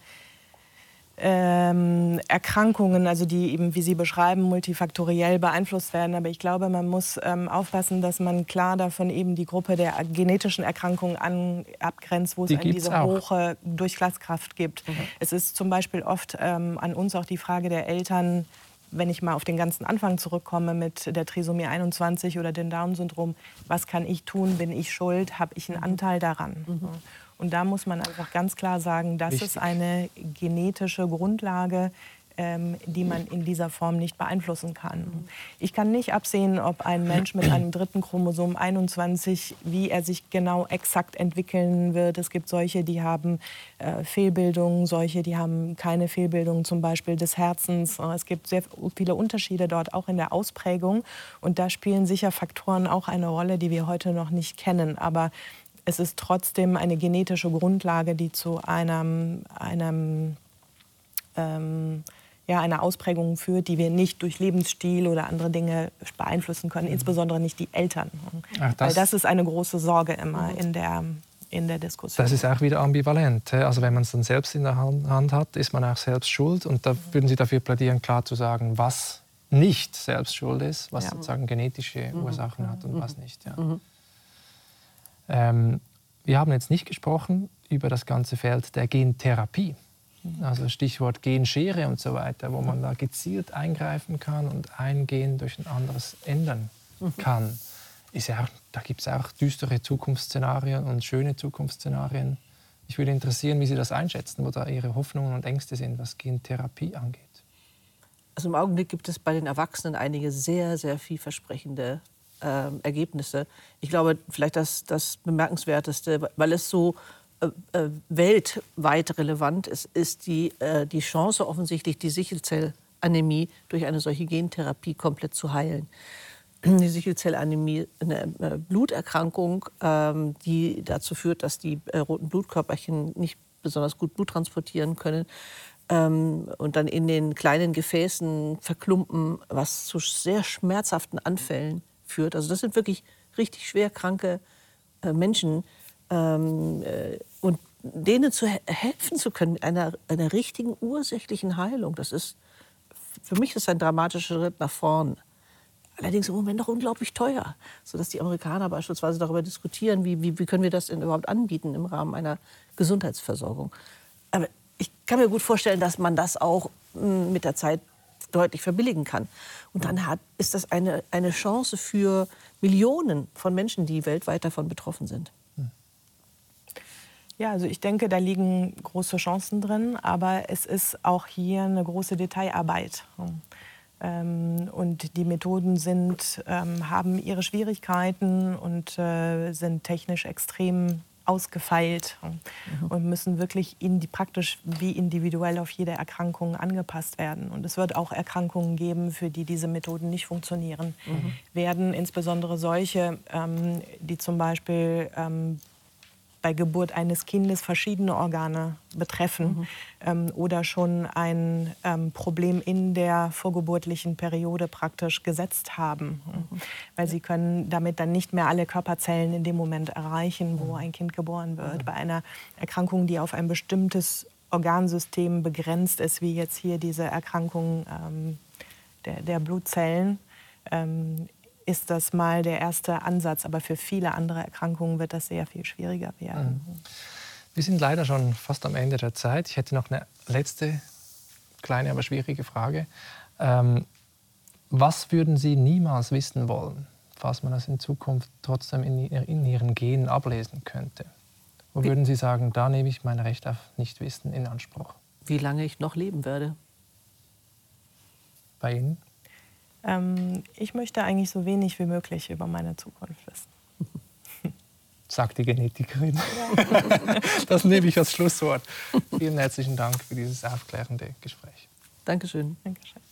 ähm, Erkrankungen, also die eben, wie Sie beschreiben, multifaktoriell beeinflusst werden. Aber ich glaube, man muss ähm, aufpassen, dass man klar davon eben die Gruppe der genetischen Erkrankungen an, abgrenzt, wo es die diese auch. hohe Durchglasskraft gibt. Mhm. Es ist zum Beispiel oft ähm, an uns auch die Frage der Eltern, wenn ich mal auf den ganzen Anfang zurückkomme mit der Trisomie 21 oder dem Down-Syndrom, was kann ich tun? Bin ich schuld? Habe ich einen mhm. Anteil daran? Mhm. Und da muss man einfach ganz klar sagen, das Wichtig. ist eine genetische Grundlage, ähm, die man in dieser Form nicht beeinflussen kann. Ich kann nicht absehen, ob ein Mensch mit einem dritten Chromosom 21, wie er sich genau exakt entwickeln wird. Es gibt solche, die haben äh, Fehlbildungen, solche, die haben keine Fehlbildungen, zum Beispiel des Herzens. Es gibt sehr viele Unterschiede dort auch in der Ausprägung. Und da spielen sicher Faktoren auch eine Rolle, die wir heute noch nicht kennen. Aber es ist trotzdem eine genetische Grundlage, die zu einem, einem ähm, ja, einer Ausprägung führt, die wir nicht durch Lebensstil oder andere Dinge beeinflussen können, mhm. insbesondere nicht die Eltern. Ach, das Weil das ist eine große Sorge immer mhm. in der, in der Diskussion. Das ist auch wieder ambivalent. Also wenn man es dann selbst in der Hand hat, ist man auch selbst schuld. Und da würden Sie dafür plädieren, klar zu sagen, was nicht selbst schuld ist, was ja. sozusagen genetische mhm. Ursachen hat und was nicht. Ja. Mhm. Ähm, wir haben jetzt nicht gesprochen über das ganze Feld der Gentherapie. Also Stichwort Genschere und so weiter, wo man da gezielt eingreifen kann und ein Gen durch ein anderes ändern kann. Ist ja auch, da gibt es auch düstere Zukunftsszenarien und schöne Zukunftsszenarien. Ich würde interessieren, wie Sie das einschätzen, wo da Ihre Hoffnungen und Ängste sind, was Gentherapie angeht. Also im Augenblick gibt es bei den Erwachsenen einige sehr, sehr vielversprechende äh, Ergebnisse. Ich glaube, vielleicht das, das Bemerkenswerteste, weil es so weltweit relevant ist, ist die, äh, die Chance offensichtlich, die Sichelzellanämie durch eine solche Gentherapie komplett zu heilen. Die Sichelzellanämie, eine äh, Bluterkrankung, ähm, die dazu führt, dass die äh, roten Blutkörperchen nicht besonders gut Blut transportieren können ähm, und dann in den kleinen Gefäßen verklumpen, was zu sehr schmerzhaften Anfällen führt. Also das sind wirklich richtig schwer kranke äh, Menschen. Ähm, äh, und denen zu helfen zu können einer, einer richtigen ursächlichen Heilung, das ist für mich ist ein dramatischer Schritt nach vorn. Allerdings im Moment noch unglaublich teuer, sodass die Amerikaner beispielsweise darüber diskutieren, wie, wie, wie können wir das denn überhaupt anbieten im Rahmen einer Gesundheitsversorgung. Aber ich kann mir gut vorstellen, dass man das auch hm, mit der Zeit deutlich verbilligen kann. Und dann hat, ist das eine, eine Chance für Millionen von Menschen, die weltweit davon betroffen sind. Ja, also ich denke, da liegen große Chancen drin, aber es ist auch hier eine große Detailarbeit. Ähm, und die Methoden sind, ähm, haben ihre Schwierigkeiten und äh, sind technisch extrem ausgefeilt mhm. und müssen wirklich in die, praktisch wie individuell auf jede Erkrankung angepasst werden. Und es wird auch Erkrankungen geben, für die diese Methoden nicht funktionieren. Mhm. Werden insbesondere solche, ähm, die zum Beispiel ähm, bei Geburt eines Kindes verschiedene Organe betreffen mhm. ähm, oder schon ein ähm, Problem in der vorgeburtlichen Periode praktisch gesetzt haben. Mhm. Weil sie können damit dann nicht mehr alle Körperzellen in dem Moment erreichen, wo mhm. ein Kind geboren wird. Mhm. Bei einer Erkrankung, die auf ein bestimmtes Organsystem begrenzt ist, wie jetzt hier diese Erkrankung ähm, der, der, Blutzellen, ähm, ist das mal der erste Ansatz. Aber für viele andere Erkrankungen wird das sehr viel schwieriger werden. Mhm. Wir sind leider schon fast am Ende der Zeit. Ich hätte noch eine letzte kleine, aber schwierige Frage. Ähm, was würden Sie niemals wissen wollen, falls man das in Zukunft trotzdem in, in Ihren Genen ablesen könnte? Wo Wie? würden Sie sagen, da nehme ich mein Recht auf Nichtwissen in Anspruch? Wie lange ich noch leben werde? Bei Ihnen? Ähm, ich möchte eigentlich so wenig wie möglich über meine Zukunft wissen. Sagt die Genetikerin. Ja. Das nehme ich als Schlusswort. Vielen herzlichen Dank für dieses aufklärende Gespräch. Dankeschön. Dankeschön.